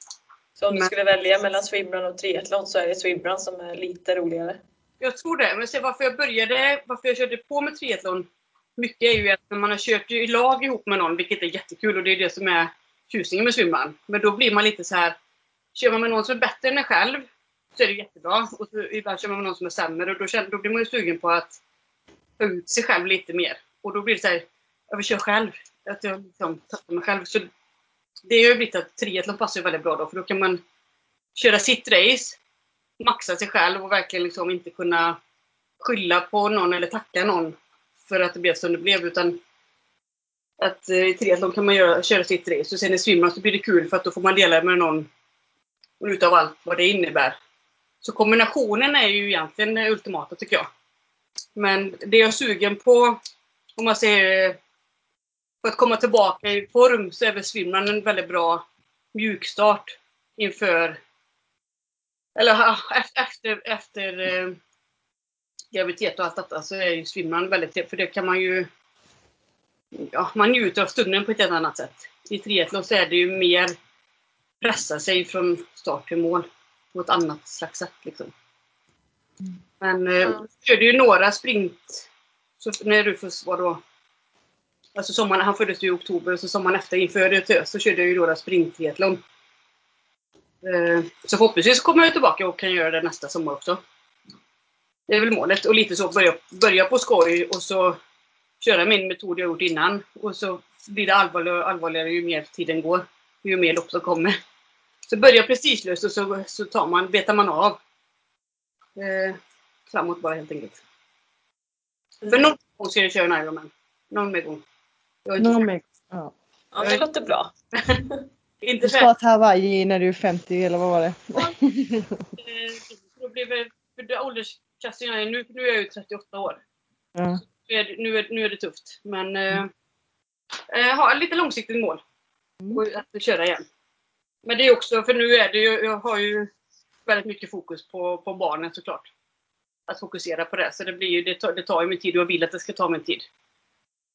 Så om du skulle välja mellan swimrun och triathlon så är det swimrun som är lite roligare? Jag tror det. Men se varför jag började, varför jag körde på med triathlon mycket är ju att när man har kört i lag ihop med någon, vilket är jättekul och det är det som är tjusningen med swimrun. Men då blir man lite så här, kör man med någon som är bättre än en själv så är det jättebra. Och så ibland kör man med någon som är sämre och då, då blir man ju sugen på att ut sig själv lite mer. Och då blir det så här, jag vill köra själv. Att jag liksom tappar mig själv. Så det har ju blivit att triathlon passar väldigt bra då, för då kan man köra sitt race, maxa sig själv och verkligen liksom inte kunna skylla på någon eller tacka någon för att det blev som det blev. Utan att eh, i triathlon kan man göra, köra sitt race och sen i swimrun så blir det kul för att då får man dela med någon utav allt vad det innebär. Så kombinationen är ju egentligen det ultimata tycker jag. Men det jag är sugen på om man säger, för att komma tillbaka i form så är väl svimman en väldigt bra mjukstart inför eller efter, efter eh, graviditet och allt detta så är ju svimman väldigt trevligt. För det kan man ju... Ja, man njuter av stunden på ett helt annat sätt. I triathlon så är det ju mer pressa sig från start till mål på ett annat slags sätt. Liksom. Men eh, körde ju några sprint. Så när Rufus var då... Alltså sommaren, han föddes ju i oktober, så sommaren efter inför Ötö så körde jag ju några sprint-triathlon. Eh, så förhoppningsvis kommer jag tillbaka och kan göra det nästa sommar också. Det är väl målet. Och lite så börja, börja på skoj och så köra min metod jag gjort innan. Och så blir det allvarligare och allvarligare ju mer tiden går. Ju mer lopp som kommer. Så börja prestigelöst och så, så tar man, betar man av. Eh, framåt bara helt enkelt. För någon gång ska jag köra en Ironman. Någon mer gång. Någon mer- ja. Ja, det låter bra. inte Du ska till Hawaii när du är 50 eller vad var det? Eh, Då blir väl, för åldersklassen jag är nu, nu är jag ju 38 år. Ja. Nu är, det- nu är, nu är det tufft. Men eh, eh, ha lite långsiktigt mål. Mm. Att köra igen. Men det är också, för nu är det ju, jag har ju väldigt mycket fokus på, på barnen såklart. Att fokusera på det. Så det blir ju, det tar, det tar ju min tid och jag vill att det ska ta min tid.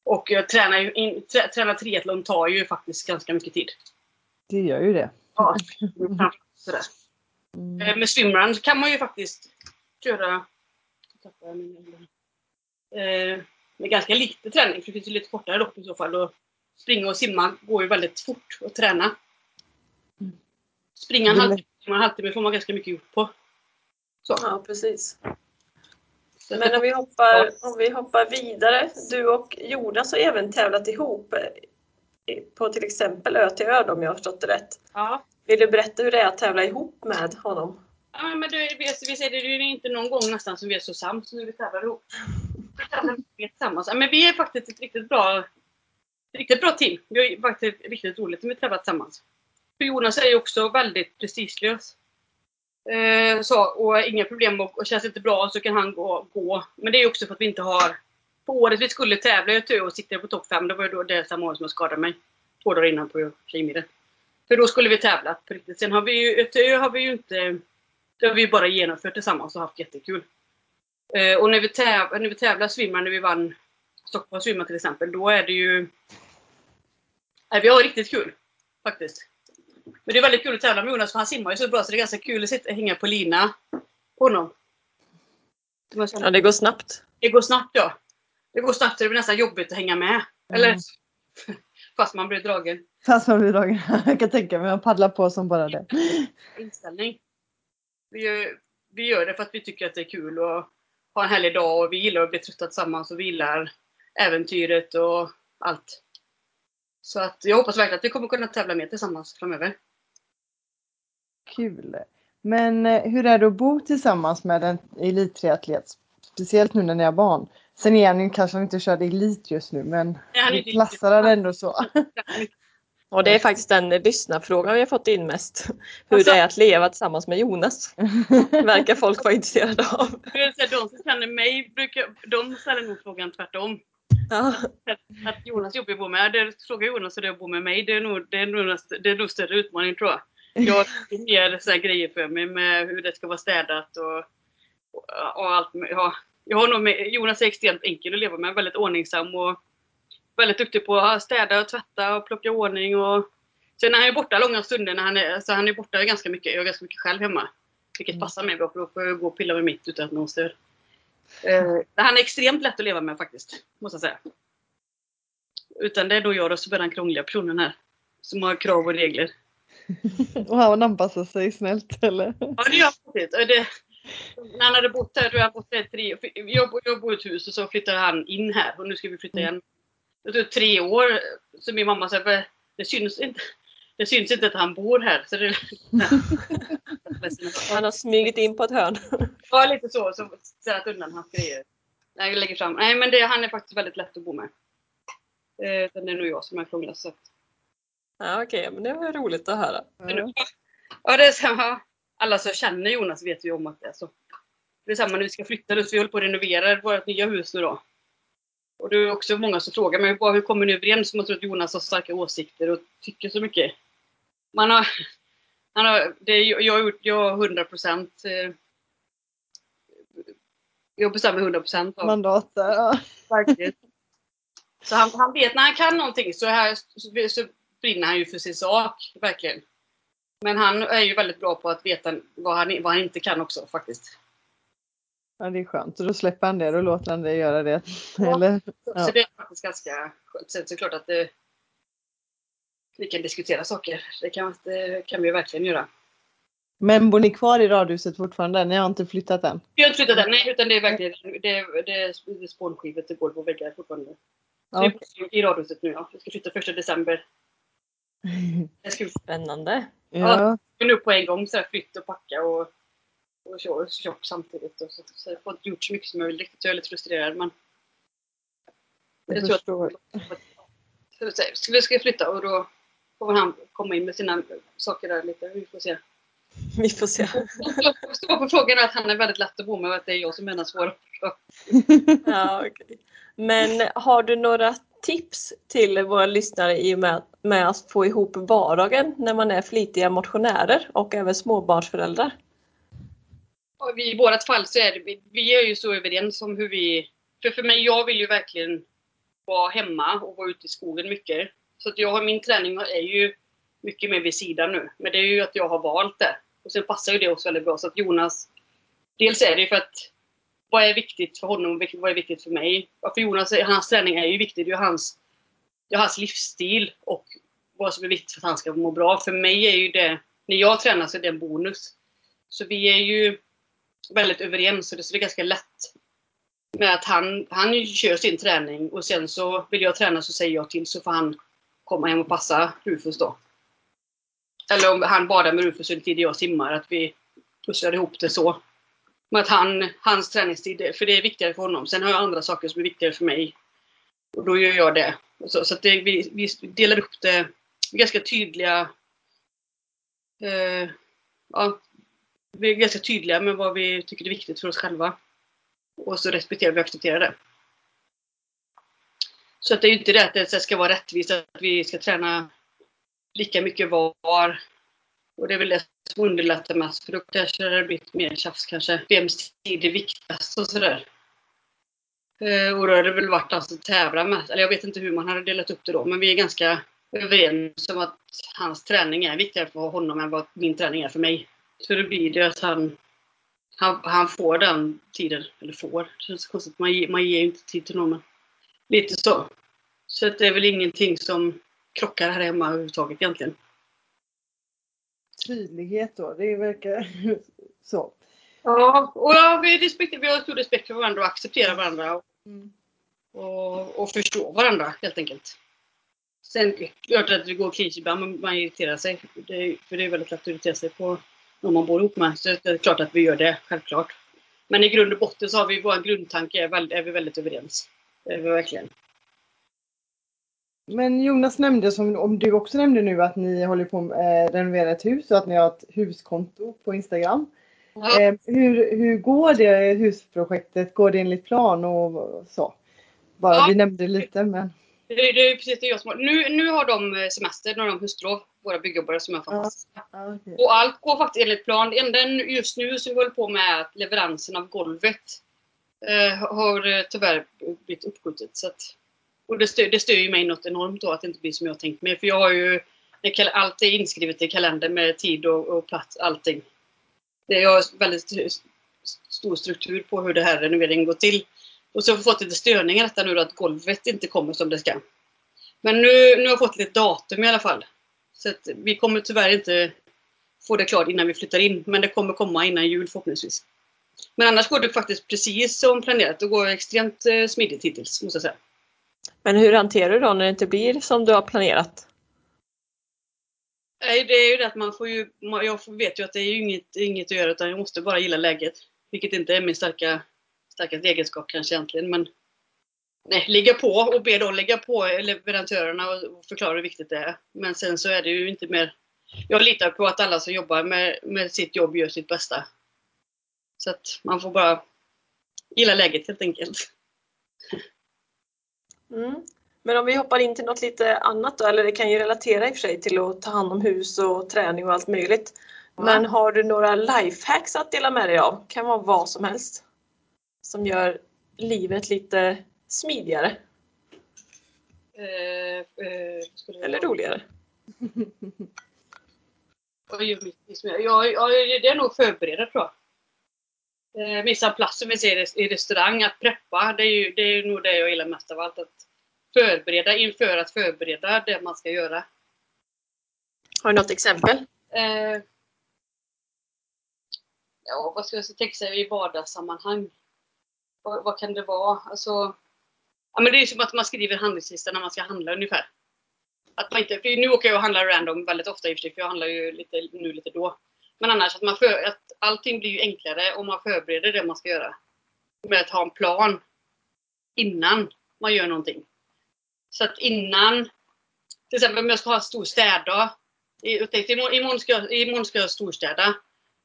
Och jag tränar ju, in, trä, träna triathlon tar ju faktiskt ganska mycket tid. Det gör ju det. Ja, sådär. Mm. Eh, Med swimrun kan man ju faktiskt köra eh, med ganska lite träning, för det finns ju lite kortare lopp i så fall. Och springa och simma går ju väldigt fort att träna. Mm. Springa en halvtimme, simma en halvtimme får man ganska mycket gjort på. Så. Ja, precis. Men om vi, hoppar, om vi hoppar vidare. Du och Jonas har även tävlat ihop eh, på till exempel Ö till Ö om jag har förstått det rätt. ja. Vill du berätta hur det är att tävla ihop med honom? Ja, men det, vi, vi säger det, det är inte någon gång nästan som vi är så sams som vi tävlar ihop. Vi tävlar tillsammans. Ja, men vi är faktiskt ett riktigt bra, riktigt bra team. Vi har faktiskt riktigt roligt när vi tävlar tillsammans. För Jonas är ju också väldigt prestigelös. Eh, så, och inga problem och, och känns inte bra så kan han gå, gå. Men det är ju också för att vi inte har... På året vi skulle tävla i Ötö och sitta på topp 5, det var ju då det samma år som jag skadade mig. Två dagar innan på Tjejmilen. För då skulle vi tävla på riktigt. Sen har vi ju, Ötö har vi ju inte... Det har vi ju bara genomfört tillsammans och haft jättekul. Eh, och när vi, täv, när vi tävlar svimmar, när vi vann Stockholm svimmar till exempel, då är det ju... Nej, vi har riktigt kul. Faktiskt. Men det är väldigt kul att tävla med Jonas för han simmar ju så bra så det är ganska kul att sitta hänga på lina på honom. Ja, det går snabbt. Det går snabbt ja. Det går snabbt så det blir nästan jobbigt att hänga med. Eller Mm. fast man blir dragen. Fast man blir dragen. Jag kan tänka mig, man paddlar på som bara det. inställning. Vi gör, vi gör det för att vi tycker att det är kul att ha en härlig dag och vi gillar att bli trötta tillsammans och vi gillar äventyret och allt. Så att jag hoppas verkligen att vi kommer kunna tävla mer tillsammans framöver. Kul. Men eh, hur är det att bo tillsammans med en elittriatlet? Speciellt nu när ni har barn. Sen är han ju kanske inte körde elit just nu men vi inte- klassar han ändå så. Och det är faktiskt den lyssnarfrågan vi har fått in mest. Hur Alltså- det är att leva tillsammans med Jonas. Verkar folk vara intresserade av. De som känner mig, brukar, de ställer nog frågan tvärtom. Ja. Att Jonas jobbar bor med, det frågar Jonas hur det är att bo med mig, det är nog, det är nog, det är nog större utmaning tror jag. Jag har mer så grejer för mig med hur det ska vara städat och, och, allt. Ja, jag har nog med, Jonas är extremt enkel att leva med, väldigt ordningsam och väldigt duktig på att städa och tvätta och plocka ordning. Och, sen är han ju borta långa stunder, när han är, så han är borta ganska mycket. Jag är ganska mycket själv hemma. Vilket passar mig bra för då får jag gå och pilla med mitt utan att någon stör. Eh, han är extremt lätt att leva med faktiskt, måste jag säga. Utan det är då jag och så blir den krångliga personen här. Som har krav och regler. Och han anpassar sig snällt eller? Ja det gör han Det, när han hade bott här, då har han bott här i tre jag, bo- jag bor i ett hus och så flyttade han in här och nu ska vi flytta igen. Det tog tre år. Så min mamma sa "Vad- det syns inte. Det syns inte att han bor här. Så det, Han har smugit in på ett hörn. Ja, lite så. Så ställt undan hans grejer. Nej, jag lägger fram. Nej, men det, han är faktiskt väldigt lätt att bo med. Eh, sen är det nog jag som är krånglig. Ja, Okej, men det var roligt att höra. Ja. Ja, det är så, ja. Alla som känner Jonas vet ju om att det är så. Det är samma när vi ska flytta nu, så vi håller på att renovera vårt nya hus nu då. Och det är också många som frågar mig, hur kommer ni överens? Man tror att Jonas har starka åsikter och tycker så mycket. Man har, han har, det, är- jag har gjort, jag har 100 procent eh, Jag bestämmer 100% av mandat där. Ja. verkligen. Så han, han vet när han kan någonting så, här, så, så brinner han ju för sin sak, verkligen. Men han är ju väldigt bra på att veta vad han, vad han inte kan också faktiskt. ja, det är skönt. Så då släpper han det, då låter han dig göra det. Ja. Eller? Ja. Så det är faktiskt ganska skönt. Sen så det klart att det, vi kan diskutera saker. Det kan, det kan vi verkligen göra. Men bor ni kvar i radhuset fortfarande? Ni har inte flyttat än? Vi har inte flyttat än, nej, utan det är verkligen det, det, det är spånskivor till golv och väggar fortfarande. Så Ja, vi bor i radhuset nu ja. Vi ska flytta första december. Jag ska Spännande. ja. nu på en gång så här, flytt och packa och, och köra shop samtidigt. Och så, så jag har gjort så mycket som möjligt. Jag är lite frustrerad men jag jag tror att så att säga, så vi ska flytta och då får han komma in med sina saker där lite. Vi får se. Vi får se. Stå på frågan är att han är väldigt lätt att bo med och att det är jag som är den svåra. Ja, okej. Men har du några tips till våra lyssnare i och med, med att få ihop vardagen när man är flitiga motionärer och även småbarnsföräldrar? Och I vårat fall så är det, vi, vi är ju så överens om hur vi... För för mig, jag vill ju verkligen vara hemma och vara ute i skogen mycket. Så att jag har, min träning är ju mycket mer vid sidan nu. Men det är ju att jag har valt det. Och sen passar ju det också väldigt bra. Så att Jonas... Dels är det ju för att vad är viktigt för honom och vad är viktigt för mig? För Jonas, hans träning är ju viktig. Det är ju hans, det är hans livsstil och vad som är viktigt för att han ska må bra. För mig är ju det, när jag tränar så är det en bonus. Så vi är ju väldigt överens och det är ganska lätt med att han, han kör sin träning och sen så vill jag träna så säger jag till så får han komma hem och passa Rufus då. Eller om han badar med Rufus under tiden jag simmar, att vi pusslar ihop det så. Med att han, hans träningstid, för det är viktigare för honom. Sen har jag andra saker som är viktigare för mig. Och då gör jag det. Så, så att det, vi, vi delar upp det ganska tydliga eh, ja, vi är ganska tydliga med vad vi tycker är viktigt för oss själva. Och så respekterar vi och accepterar det. Så att det är ju inte det att det ska vara rättvist, att vi ska träna lika mycket var. Och det är väl det som underlättar mest, för då kanske det har blivit mer tjafs kanske. Vems tid är viktigast och sådär. Eh, och då hade det väl varit alltså tävlar mest. eller jag vet inte hur man hade delat upp det då, men vi är ganska överens om att hans träning är viktigare för honom än vad min träning är för mig. Så då blir det att han, han, han får den tiden, eller får, det känns konstigt, man, ger- man ger ju inte tid till någon. Men lite så. Så det är väl ingenting som krockar här hemma överhuvudtaget egentligen. Tydlighet då, det verkar så. Ja, och ja, vi, respekt, vi har stor respekt för varandra och accepterar varandra och, Mm. och, och förstår varandra helt enkelt. Sen klart att det går kris ibland, men man irriterar sig. Det, för det är väldigt lätt att irritera sig på någon man bor ihop med. Så det är klart att vi gör det, självklart. Men i grund och botten så har vi, vår grundtanke är, väldigt, är vi väldigt överens. Det är vi verkligen. Men Jonas nämnde, som om du också nämnde nu, att ni håller på att eh, renovera ett hus och att ni har ett huskonto på Instagram. Ja. Eh, hur, hur går det husprojektet? Går det enligt plan och så? Bara, Ja. Vi nämnde lite men. Det, det är precis det jag som har. Nu, nu har de semester, nu har de huslov, våra byggjobbare som är fantastiska. Ja, okej. Och allt går faktiskt enligt plan. Det enda just nu som vi håller på med är att leveransen av golvet eh, har eh, tyvärr blivit uppskjutet. Så att, och det stör, det stör ju mig något enormt då att det inte blir som jag har tänkt mig. För jag har ju allt är inskrivet i kalendern med tid och, och plats, allting. Det jag har väldigt stor struktur på hur det här renoveringen går till. Och så har vi fått lite störningar i detta nu då, att golvet inte kommer som det ska. Men nu, nu har jag fått lite datum i alla fall. Så att vi kommer tyvärr inte få det klart innan vi flyttar in. Men det kommer komma innan jul förhoppningsvis. Men annars går det faktiskt precis som planerat. Det går extremt eh, smidigt hittills måste jag säga. Men hur hanterar du då när det inte blir som du har planerat? Nej, det är ju det att man får ju, jag vet ju att det är ju inget, inget att göra utan jag måste bara gilla läget. Vilket inte är min starka, starkaste egenskap kanske egentligen men Nej, ligga på och be dem lägga på leverantörerna och och förklara hur viktigt det är. Men sen så är det ju inte mer Jag litar på att alla som jobbar med, med sitt jobb gör sitt bästa. Så att man får bara gilla läget helt enkelt. Mm. Men om vi hoppar in till något lite annat då, eller det kan ju relatera i och för sig till att ta hand om hus och träning och allt möjligt. Ja. Men har du några lifehacks att dela med dig av? Kan vara vad som helst. som gör livet lite smidigare Eh, eh, eller roligare? Ja, ja, det är nog förbereda tror jag. Eh, Missa plats som vi ser i- restaurang, att preppa, det är, ju, det är nog det jag gillar mest av allt. Att förbereda inför att förbereda det man ska göra. Har du något exempel? Eh, ja, vad ska jag tänka sig i vardagssammanhang? Vad, vad kan det vara? Alltså, ja, men det är som att man skriver handlingslista när man ska handla ungefär. Att man inte, för nu åker jag och handlar random väldigt ofta i och för sig, för jag handlar ju lite nu lite då. Men annars att, man för, att allting blir ju enklare om man förbereder det man ska göra. Med att ha en plan innan man gör någonting. Så att innan, till exempel om jag ska ha en stor städdag. Jag tänkte, Imorgon, imorgon, ska jag, imorgon ska jag storstäda.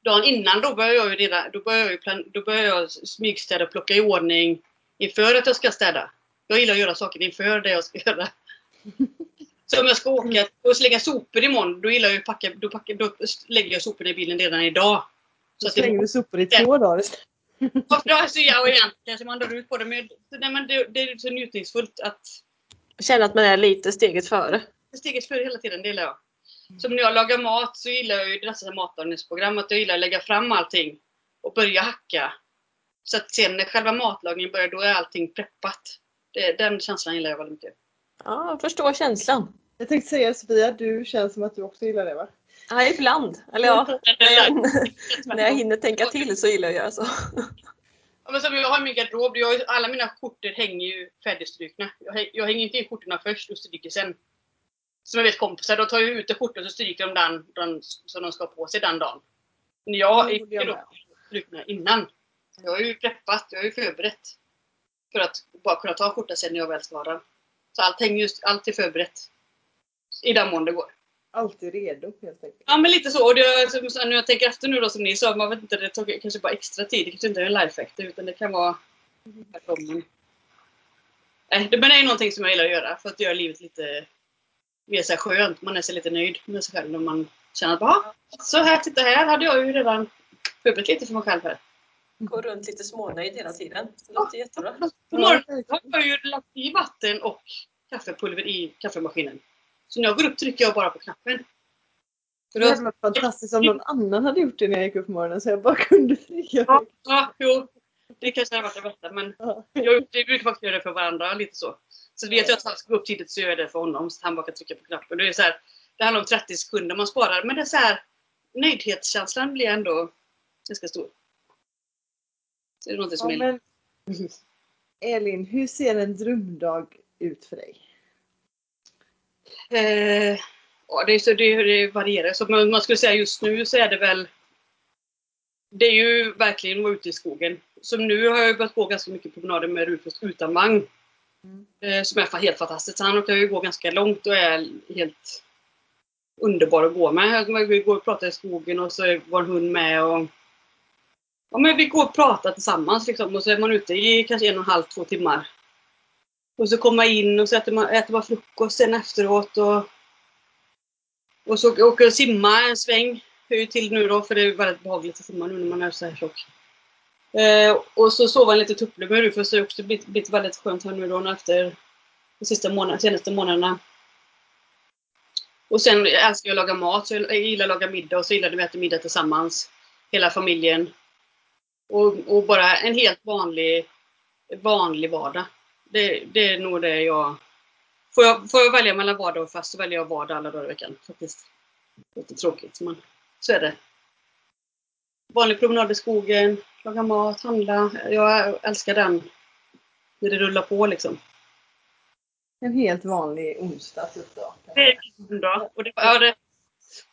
Dagen innan då börjar jag ju redan, då börjar jag, ju plan, då börjar jag smygstäda och plocka i ordning inför att jag ska städa. Jag gillar att göra saker inför det jag ska göra. Så om jag ska åka och slänga sopor imorgon, då gillar jag att packa, då, packa, då lägger jag soporna i bilen redan idag. Så Så slänger du sopor i två dagar varför? Så jag och egentligen kanske man drar ut på det, men, nej, men det, det är så njutningsfullt att Känna att man är lite steget före. steget före hela tiden, det gillar jag. Som när jag lagar mat så gillar jag ju dessa matlagningsprogram, att jag gillar att lägga fram allting och börja hacka. Så att sen när själva matlagningen börjar, då är allting preppat. Det, den känslan gillar jag väldigt mycket. Ja, jag förstår känslan. Jag tänkte säga Sofia, du känns som att du också gillar det va? Ja, ibland. Eller ja, när jag, när jag hinner tänka till så gillar jag att göra så. Ja, men som jag har min garderob, jag, ju- alla mina skjortor hänger ju färdigstrukna. Jag, jag hänger inte in skjortorna först och stryker sen. Som jag vet kompisar, då tar jag ut skjortor så stryker de den, den som de ska ha på sig den dagen. Men jag är då med. strukna innan. Jag har ju preppat, jag har ju förberett. För att bara kunna ta en skjorta sen när jag väl ska ha den. Så allt, hänger just, allt är förberett. I den mån det går. Alltid redo helt enkelt. Ja men lite så. Och det, som, när jag tänker efter nu då som ni sa, man vet inte, det tar kanske bara extra tid. Det kanske inte är en life utan det kan vara tvärtom. Nej, det, men det är någonting som jag gillar att göra för att göra livet lite mer så skönt. Man är så lite nöjd med sig själv när man känner att "Ah, så här, titta här hade jag ju redan förberett lite för mig själv här. Går runt lite smånöjd hela tiden. Det låter jättebra. På morgonen har jag ju lagt i vatten och kaffepulver i kaffemaskinen. Så när jag går upp trycker jag bara på knappen. För Det hade varit fantastiskt om någon annan hade gjort det när jag gick upp på morgonen så jag bara kunde trycka. ja, ja, jo. Det kanske hade varit det bästa men Ja. jag, vi brukar faktiskt göra det för varandra lite så. Så vet jag att han ska gå upp tidigt så gör jag det för honom så han bara kan trycka på knappen. Det, är så här, det handlar om 30 sekunder man sparar men det är så här, nöjdhetskänslan blir ändå ganska stor. Det något som Ja, men, Elin, hur ser en drömdag ut för dig? Eh, ja, det, är så, det, det varierar. Så man, man skulle säga just nu så är det väl det är ju verkligen att vara ute i skogen. Som nu har jag börjat gå ganska mycket promenader med Rufus utan vagn. Mm. Eh, som är helt fantastiskt. Så han kan ju gå ganska långt och är helt underbar att gå med. Man går och pratar i skogen och så är vår hund med. Och, ja, men vi går och pratar tillsammans liksom, och så är man ute i kanske en och en halv, två timmar. Och så kommer man in och så äter man, äter man frukost sen efteråt. Och, och så åker jag och simmar en sväng. Hur till nu då för det är väldigt behagligt att simma nu när man är så här tjock. Eh, och så sover jag lite tupplur nu, för Det har också blivit, blivit väldigt skönt här nu då efter de sista månaderna, senaste månaderna. Och sen älskar jag att laga mat. Så jag gillar att laga middag och så gillar vi att äta middag tillsammans. Hela familjen. Och, och bara en helt vanlig, vanlig vardag. Det, det är nog det jag... Får jag, får jag välja mellan vardag och fest så väljer jag vardag alla dagar i veckan faktiskt. Lite tråkigt men så är det. Vanlig promenad i skogen, laga mat, handla. Jag älskar den. När det rullar på liksom. En helt vanlig onsdag typ då. Det är bra. Och det, ja, det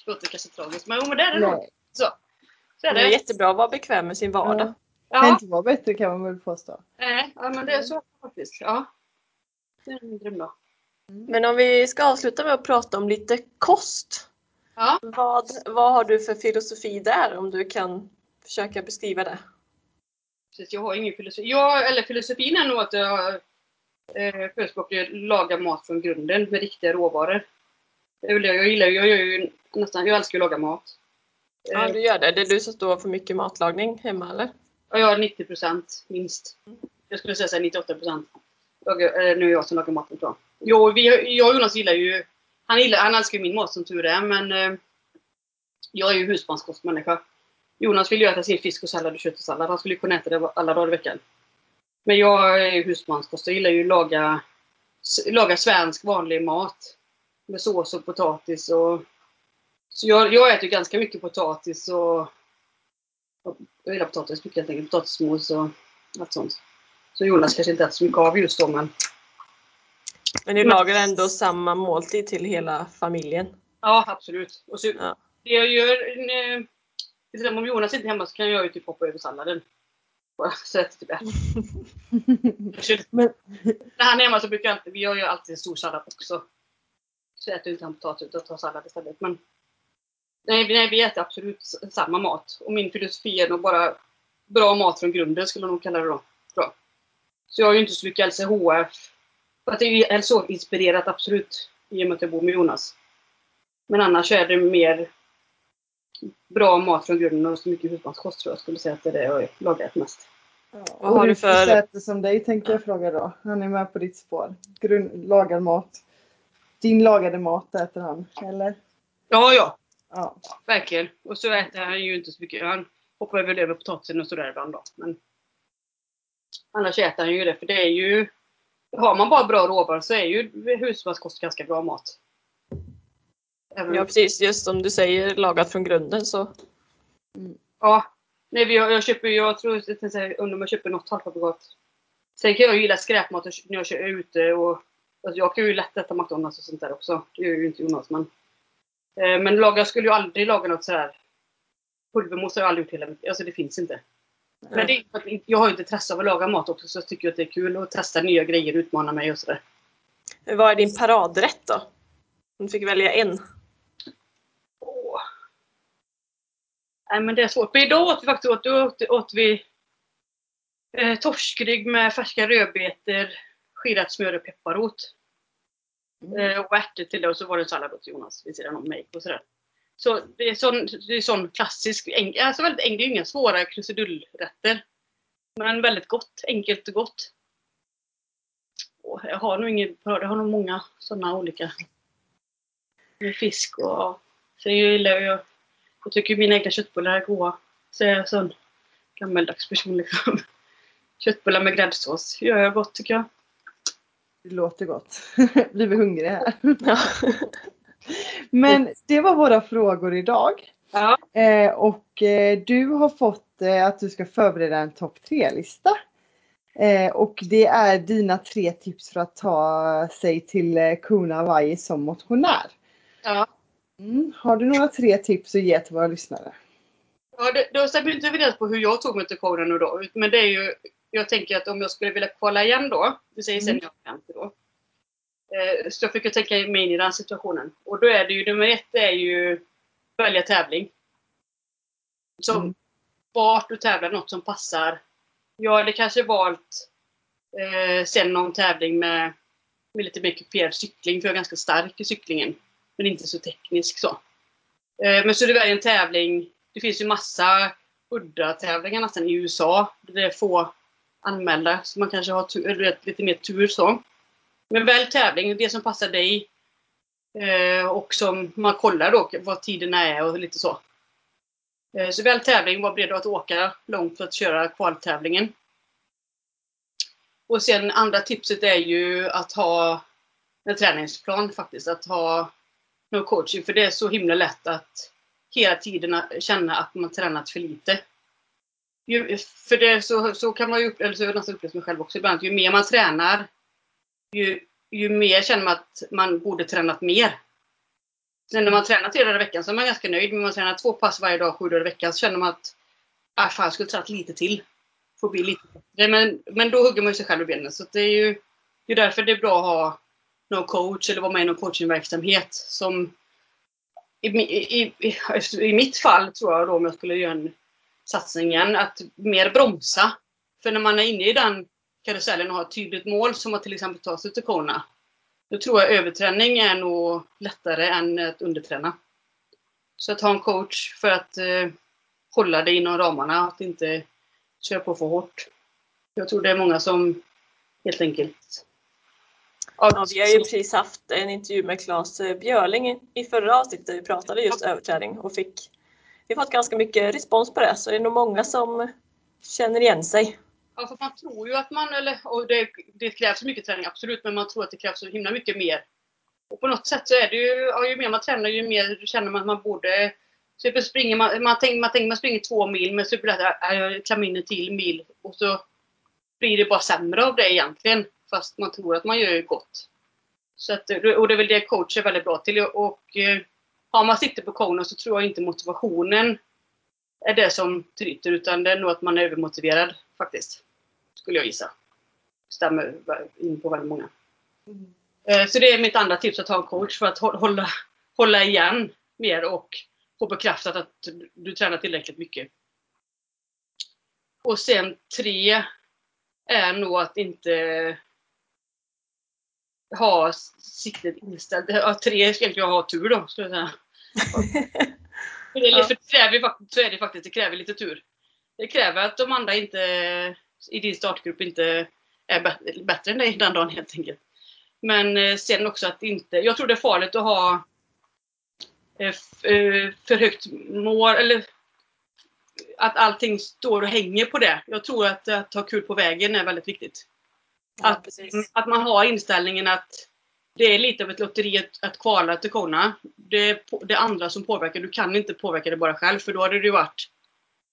låter kanske tragiskt men, det är det nog. Så. Så är Det är det. jättebra att vara bekväm med sin vardag. kan Ja, inte vara bättre kan man väl påstå. nej, ja, men det är så faktiskt. Ja. Det är en drömdag. Men om vi ska avsluta med att prata om lite kost. Ja. Vad, vad har du för filosofi där om du kan försöka beskriva det? Precis, jag har ingen filosofi. Jag, eller filosofin är nog att jag eh, förespråkar att laga mat från grunden med riktiga råvaror. Det väl det jag gillar. Jag gör ju nästan, jag älskar att laga mat. Ja, Eh, du gör det. Det är du som står för mycket matlagning hemma eller? Ja, jag har 90 procent minst. Jag skulle säga så här 98 procent. Nu är det jag som lagar maten tror jag. Jo, vi, jag och Jonas gillar ju... Han, gillar, han älskar ju min mat som tur är, men eh, jag är ju husmanskostmänniska. Jonas vill ju äta sin fisk och sallad och kött och sallad. Han skulle kunna äta det alla dagar i veckan. Men jag är ju husmanskost. Jag gillar ju att laga, laga svensk vanlig mat. Med sås och potatis och... Så jag, jag äter ganska mycket potatis och... Jag gillar potatis mycket helt enkelt. Potatismos och allt sånt. Så Jonas kanske inte äter så mycket av just då men... Men ni lagar ändå samma måltid till hela familjen? Ja, absolut. Och så, Ja. Det jag gör, eh, till om Jonas inte är hemma så kan jag ju typ hoppa över salladen. Så att typ äter. Men- När han är hemma så brukar jag alltid, vi gör ju alltid en stor sallad också. Så äter inte han potatis utan tar sallad istället. Men nej, vi- nej, vi äter absolut samma mat. Och min filosofi är nog bara bra mat från grunden skulle jag nog kalla det då. Bra. Så jag har ju inte så mycket LCHF. För att det är ju LCHF-inspirerat absolut. I och med att jag bor med Jonas. Men annars är det mer bra mat från grunden och så mycket husmanskost tror jag skulle säga att det är det jag lagar mest. Ja, Vad och har du för- äter som dig tänkte jag fråga då. Han är med på ditt spår. Grund, lagar mat. Din lagade mat äter han, eller? Ja, ja. Ja. Verkligen. Och så äter han ju inte så mycket. Han hoppar väl över potatisen och sådär ibland då. Men annars äter han ju det. För det är ju... Har man bara bra råvaror så är ju husmanskost ganska bra mat. Även, Ja ja. precis, just som du säger lagat från grunden så Nej, vi, jag köper jag tror jag tänkte säga, undrar om jag köper något halvfabrikat. Sen kan jag gilla skräpmat när jag är ute och alltså jag kan ju lätt äta McDonalds och sånt där också. Det gör ju inte Jonas men. Eh, men laga, jag skulle ju aldrig laga något sådär. Pulvermos har jag aldrig gjort hela mitt Alltså det finns inte. Men det är jag har ju intresse av att laga mat också så jag tycker att det är kul att testa nya grejer, utmana mig och sådär. Vad är din paradrätt då? Om du fick välja en. Åh. Nej men det är svårt. Men idag åt vi faktiskt åt, åt, åt vi eh, torskrygg med färska rödbetor, skirat smör och pepparrot. Mm. Eh, och ärtor till det och så var det en sallad åt Jonas vid sidan om mig och sådär. Så det är sån, det är sån klassisk, alltså väldigt enkel, det är ju inga svåra krusidullrätter. Men väldigt gott, enkelt och gott. Och jag har nog ingen, jag har nog många sådana olika. Med fisk och så jag gillar jag, jag tycker mina egna köttbullar är goda. Så jag är en sån gammeldags person liksom. Köttbullar med gräddsås gör jag gott tycker jag. Det låter gott. Blir vi hungriga här. Ja. Men det var våra frågor idag. Ja. Eh, och eh, du har fått eh, att du ska förbereda en topp tre-lista. Eh, och det är dina tre tips för att ta sig till eh, Kuna Hawaii som motionär. Ja. Mm. Har du några tre tips att ge till våra lyssnare? Ja, det, då stämmer inte överens på hur jag tog mig till Kona nu då. Men det är ju, jag tänker att om jag skulle vilja kolla igen då, det säger sen Mm. jag kan då. Eh, så jag fick ju tänka mig in i den situationen. Och då är det ju, nummer ett är ju välja tävling. Som Mm. vart du tävlar, något som passar. Jag hade kanske valt eh, sen någon tävling med, med lite mer kuperad cykling, för jag är ganska stark i cyklingen. Men inte så teknisk så. Eh, men så du väljer en tävling. Det finns ju massa udda tävlingar nästan i USA. Där det är få anmälda. Så man kanske har tur, lite mer tur så. Men välj tävling, det som passar dig. Eh, och som man kollar då vad tiderna är och lite så. Eh, så välj tävling, var beredd att åka långt för att köra kvaltävlingen. Och sen andra tipset är ju att ha en träningsplan faktiskt. Att ha någon coaching. För det är så himla lätt att hela tiden känna att man tränat för lite. Ju, för det, så, så kan man ju, eller så har jag nästan upplevt mig själv också ibland, ju mer man tränar, ju, ju mer känner man att man borde tränat mer. Sen när man tränar tre dagar i veckan så är man ganska nöjd, men om man tränar två pass varje dag, sju dagar i veckan, så känner man att ah, fan, jag skulle tränat lite till. Får bli lite bättre. Men, men då hugger man ju sig själv i benen. Så det är ju det är därför det är bra att ha någon coach eller vara med i någon coachingverksamhet som i, i, i, i mitt fall tror jag då om jag skulle göra en satsning igen, att mer bromsa. För när man är inne i den karusellen och har ett tydligt mål som att till exempel ta sig till Kona. Då tror jag överträning är nog lättare än att underträna. Så att ha en coach för att eh, hålla dig inom ramarna. Att inte kör på för hårt. Jag tror det är många som helt enkelt Ja, vi har ju precis haft en intervju med Claes Björling i förra avsnittet där vi pratade just överträning och fick vi har fått ganska mycket respons på det så det är nog många som känner igen sig. Ja, för man tror ju att man, eller, och det, det krävs mycket träning absolut, men man tror att det krävs så himla mycket mer. Och på något sätt så är det ju, ja, ju mer man tränar ju mer känner man att man borde så springer man, man tänker man, tänker man springer två mil men så blir det att jag klämmer in en till mil och så blir det bara sämre av det egentligen. Fast man tror att man gör gott. Så att, och det är väl det coach är väldigt bra till. Och och eh, har man sikte på kona så tror jag inte motivationen är det som tryter utan det är nog att man är övermotiverad faktiskt. Skulle jag gissa. Stämmer in på väldigt många. Mm. Så det är mitt andra tips att ha en coach för att hålla, hålla igen mer och få bekräftat att du tränar tillräckligt mycket. Och sen tre är nog att inte ha siktet inställt. Ja, tre ska jag ha tur då, skulle jag säga för det, för det kräver, så är det faktiskt, det kräver lite tur. Det kräver att de andra inte, i din startgrupp inte är bättre än dig den dagen helt enkelt. Men eh, sen också att inte, jag tror det är farligt att ha eh, eh, för högt mål, eller att allting står och hänger på det. Jag tror att, att ha kul på vägen är väldigt viktigt. Ja, att, att man har inställningen att det är lite av ett lotteri att, att kvala till Kona. Det är det andra som påverkar. Du kan inte påverka det bara själv för då hade det ju varit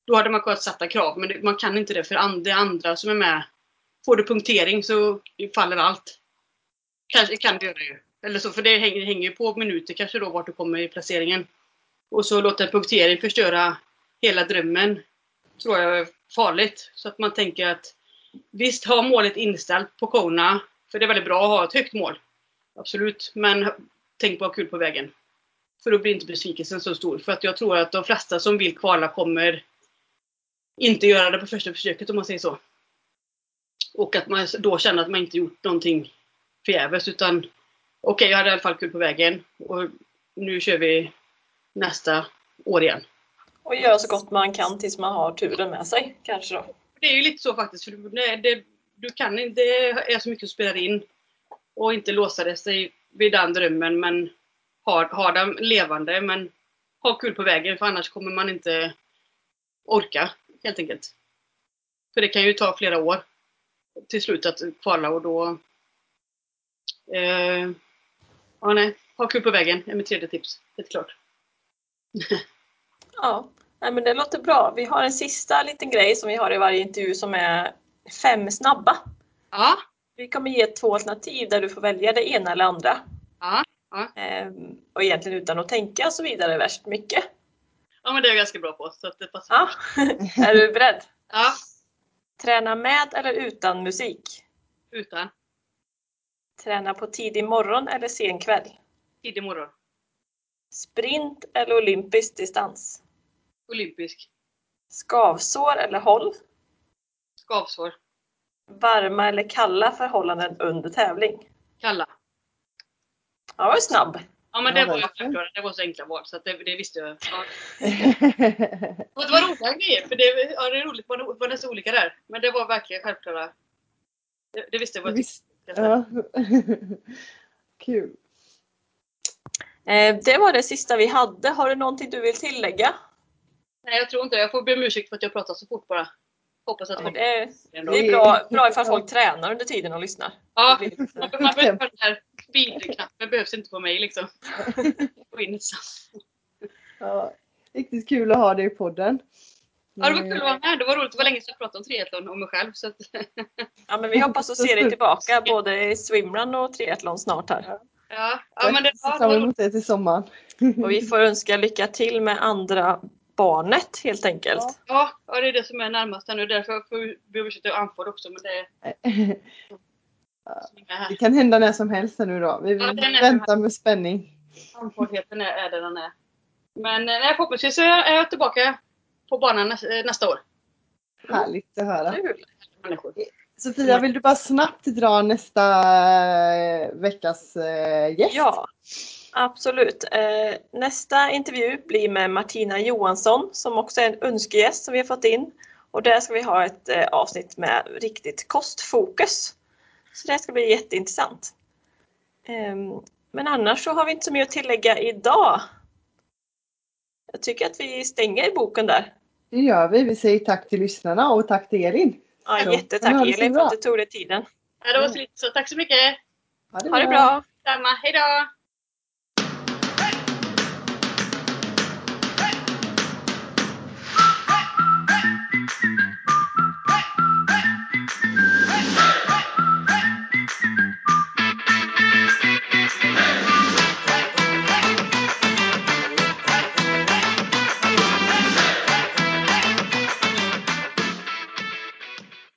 då hade man kunnat sätta krav men det, man kan inte det för det andra som är med. Får du punktering så faller allt. Kanske kan det göra ju. Eller så, för det hänger, hänger ju på minuter kanske då vart du kommer i placeringen. Och så låter punktering förstöra hela drömmen. Tror jag är farligt. Så att man tänker att visst, ha målet inställt på Kona. För det är väldigt bra att ha ett högt mål. Absolut. Men tänk på att ha kul på vägen. För då blir inte besvikelsen så stor. För att jag tror att de flesta som vill kvala kommer inte göra det på första försöket om man säger så. Och att man då känner att man inte gjort någonting förgäves utan okej, okay, jag hade i alla fall kul på vägen och nu kör vi nästa år igen. Och göra så gott man kan tills man har turen med sig kanske då? Det är ju lite så faktiskt. För det, det, du kan, det är så mycket som spelar in och inte låsa sig vid den drömmen men ha, ha den levande men ha kul på vägen för annars kommer man inte orka helt enkelt. För det kan ju ta flera år till slut att kvala och då eh, ja, nej, ha kul på vägen är mitt tredje tips. Helt klart. ja, men det låter bra. Vi har en sista liten grej som vi har i varje intervju som är fem snabba. Ja. Vi kommer ge två alternativ där du får välja det ena eller andra. Ja. ja. Ehm, och egentligen utan att tänka så vidare värst mycket. Ja men det är jag ganska bra på så att det passar. Ja. är du beredd? Ja. Träna med eller utan musik? Utan. Träna på tidig morgon eller sen kväll? Tidig morgon. Sprint eller olympisk distans? Olympisk. Skavsår eller håll? Skavsår. Varma eller kalla förhållanden under tävling? Kalla. Ja, var snabb. Ja men det var ju självklart, det var så enkla val så det, det, visste jag. Ja. och det var roliga grejer, för det, ja, det är roligt, det var nästan olika där. Men det var verkligen självklara. Det, det visste jag. Visst, ja. Kul. Eh, det var det sista vi hade. Har du någonting du vill tillägga? Nej jag tror inte Jag får be om ursäkt för att jag pratar så fort bara. Hoppas att ja, det, är, det är bra, bra ifall folk tränar under tiden och lyssnar. Ja, man behöver den här speedknappen behövs inte på mig liksom. ja, riktigt kul att ha dig i podden. Ja, det var kul att vara med. Det var roligt. Det var länge sedan jag pratade om triathlon och mig själv. Så att... ja, men vi hoppas att se dig tillbaka både i swimrun och triathlon snart här. Ja, ja men det var... fram emot det till sommaren. Och vi får önska lycka till med andra barnet helt enkelt. Ja, ja det är det som är närmast nu. Därför får vi be om ursäkt till också. Men det, det kan hända när som helst nu då. Vi ja, väntar med spänning. Andfåddheten är, är där den är. Men eh, nej, förhoppningsvis är jag tillbaka på banan eh, nästa år. Härligt att höra. Sofia, vill du bara snabbt dra nästa eh, veckas gäst? Ja, absolut. Nästa intervju blir med Martina Johansson som också är en önskegäst som vi har fått in. Och där ska vi ha ett eh, avsnitt med riktigt kostfokus. Så det ska bli jätteintressant. Ehm, men annars så har vi inte så mycket att tillägga idag. Jag tycker att vi stänger boken där. Det gör vi. Vi säger tack till lyssnarna och tack till Elin. Ja, jättetack ha det Elin för bra. att du tog dig tiden. Ja, det var så lite så. Tack så mycket. Ha det bra! Samma. Hej då!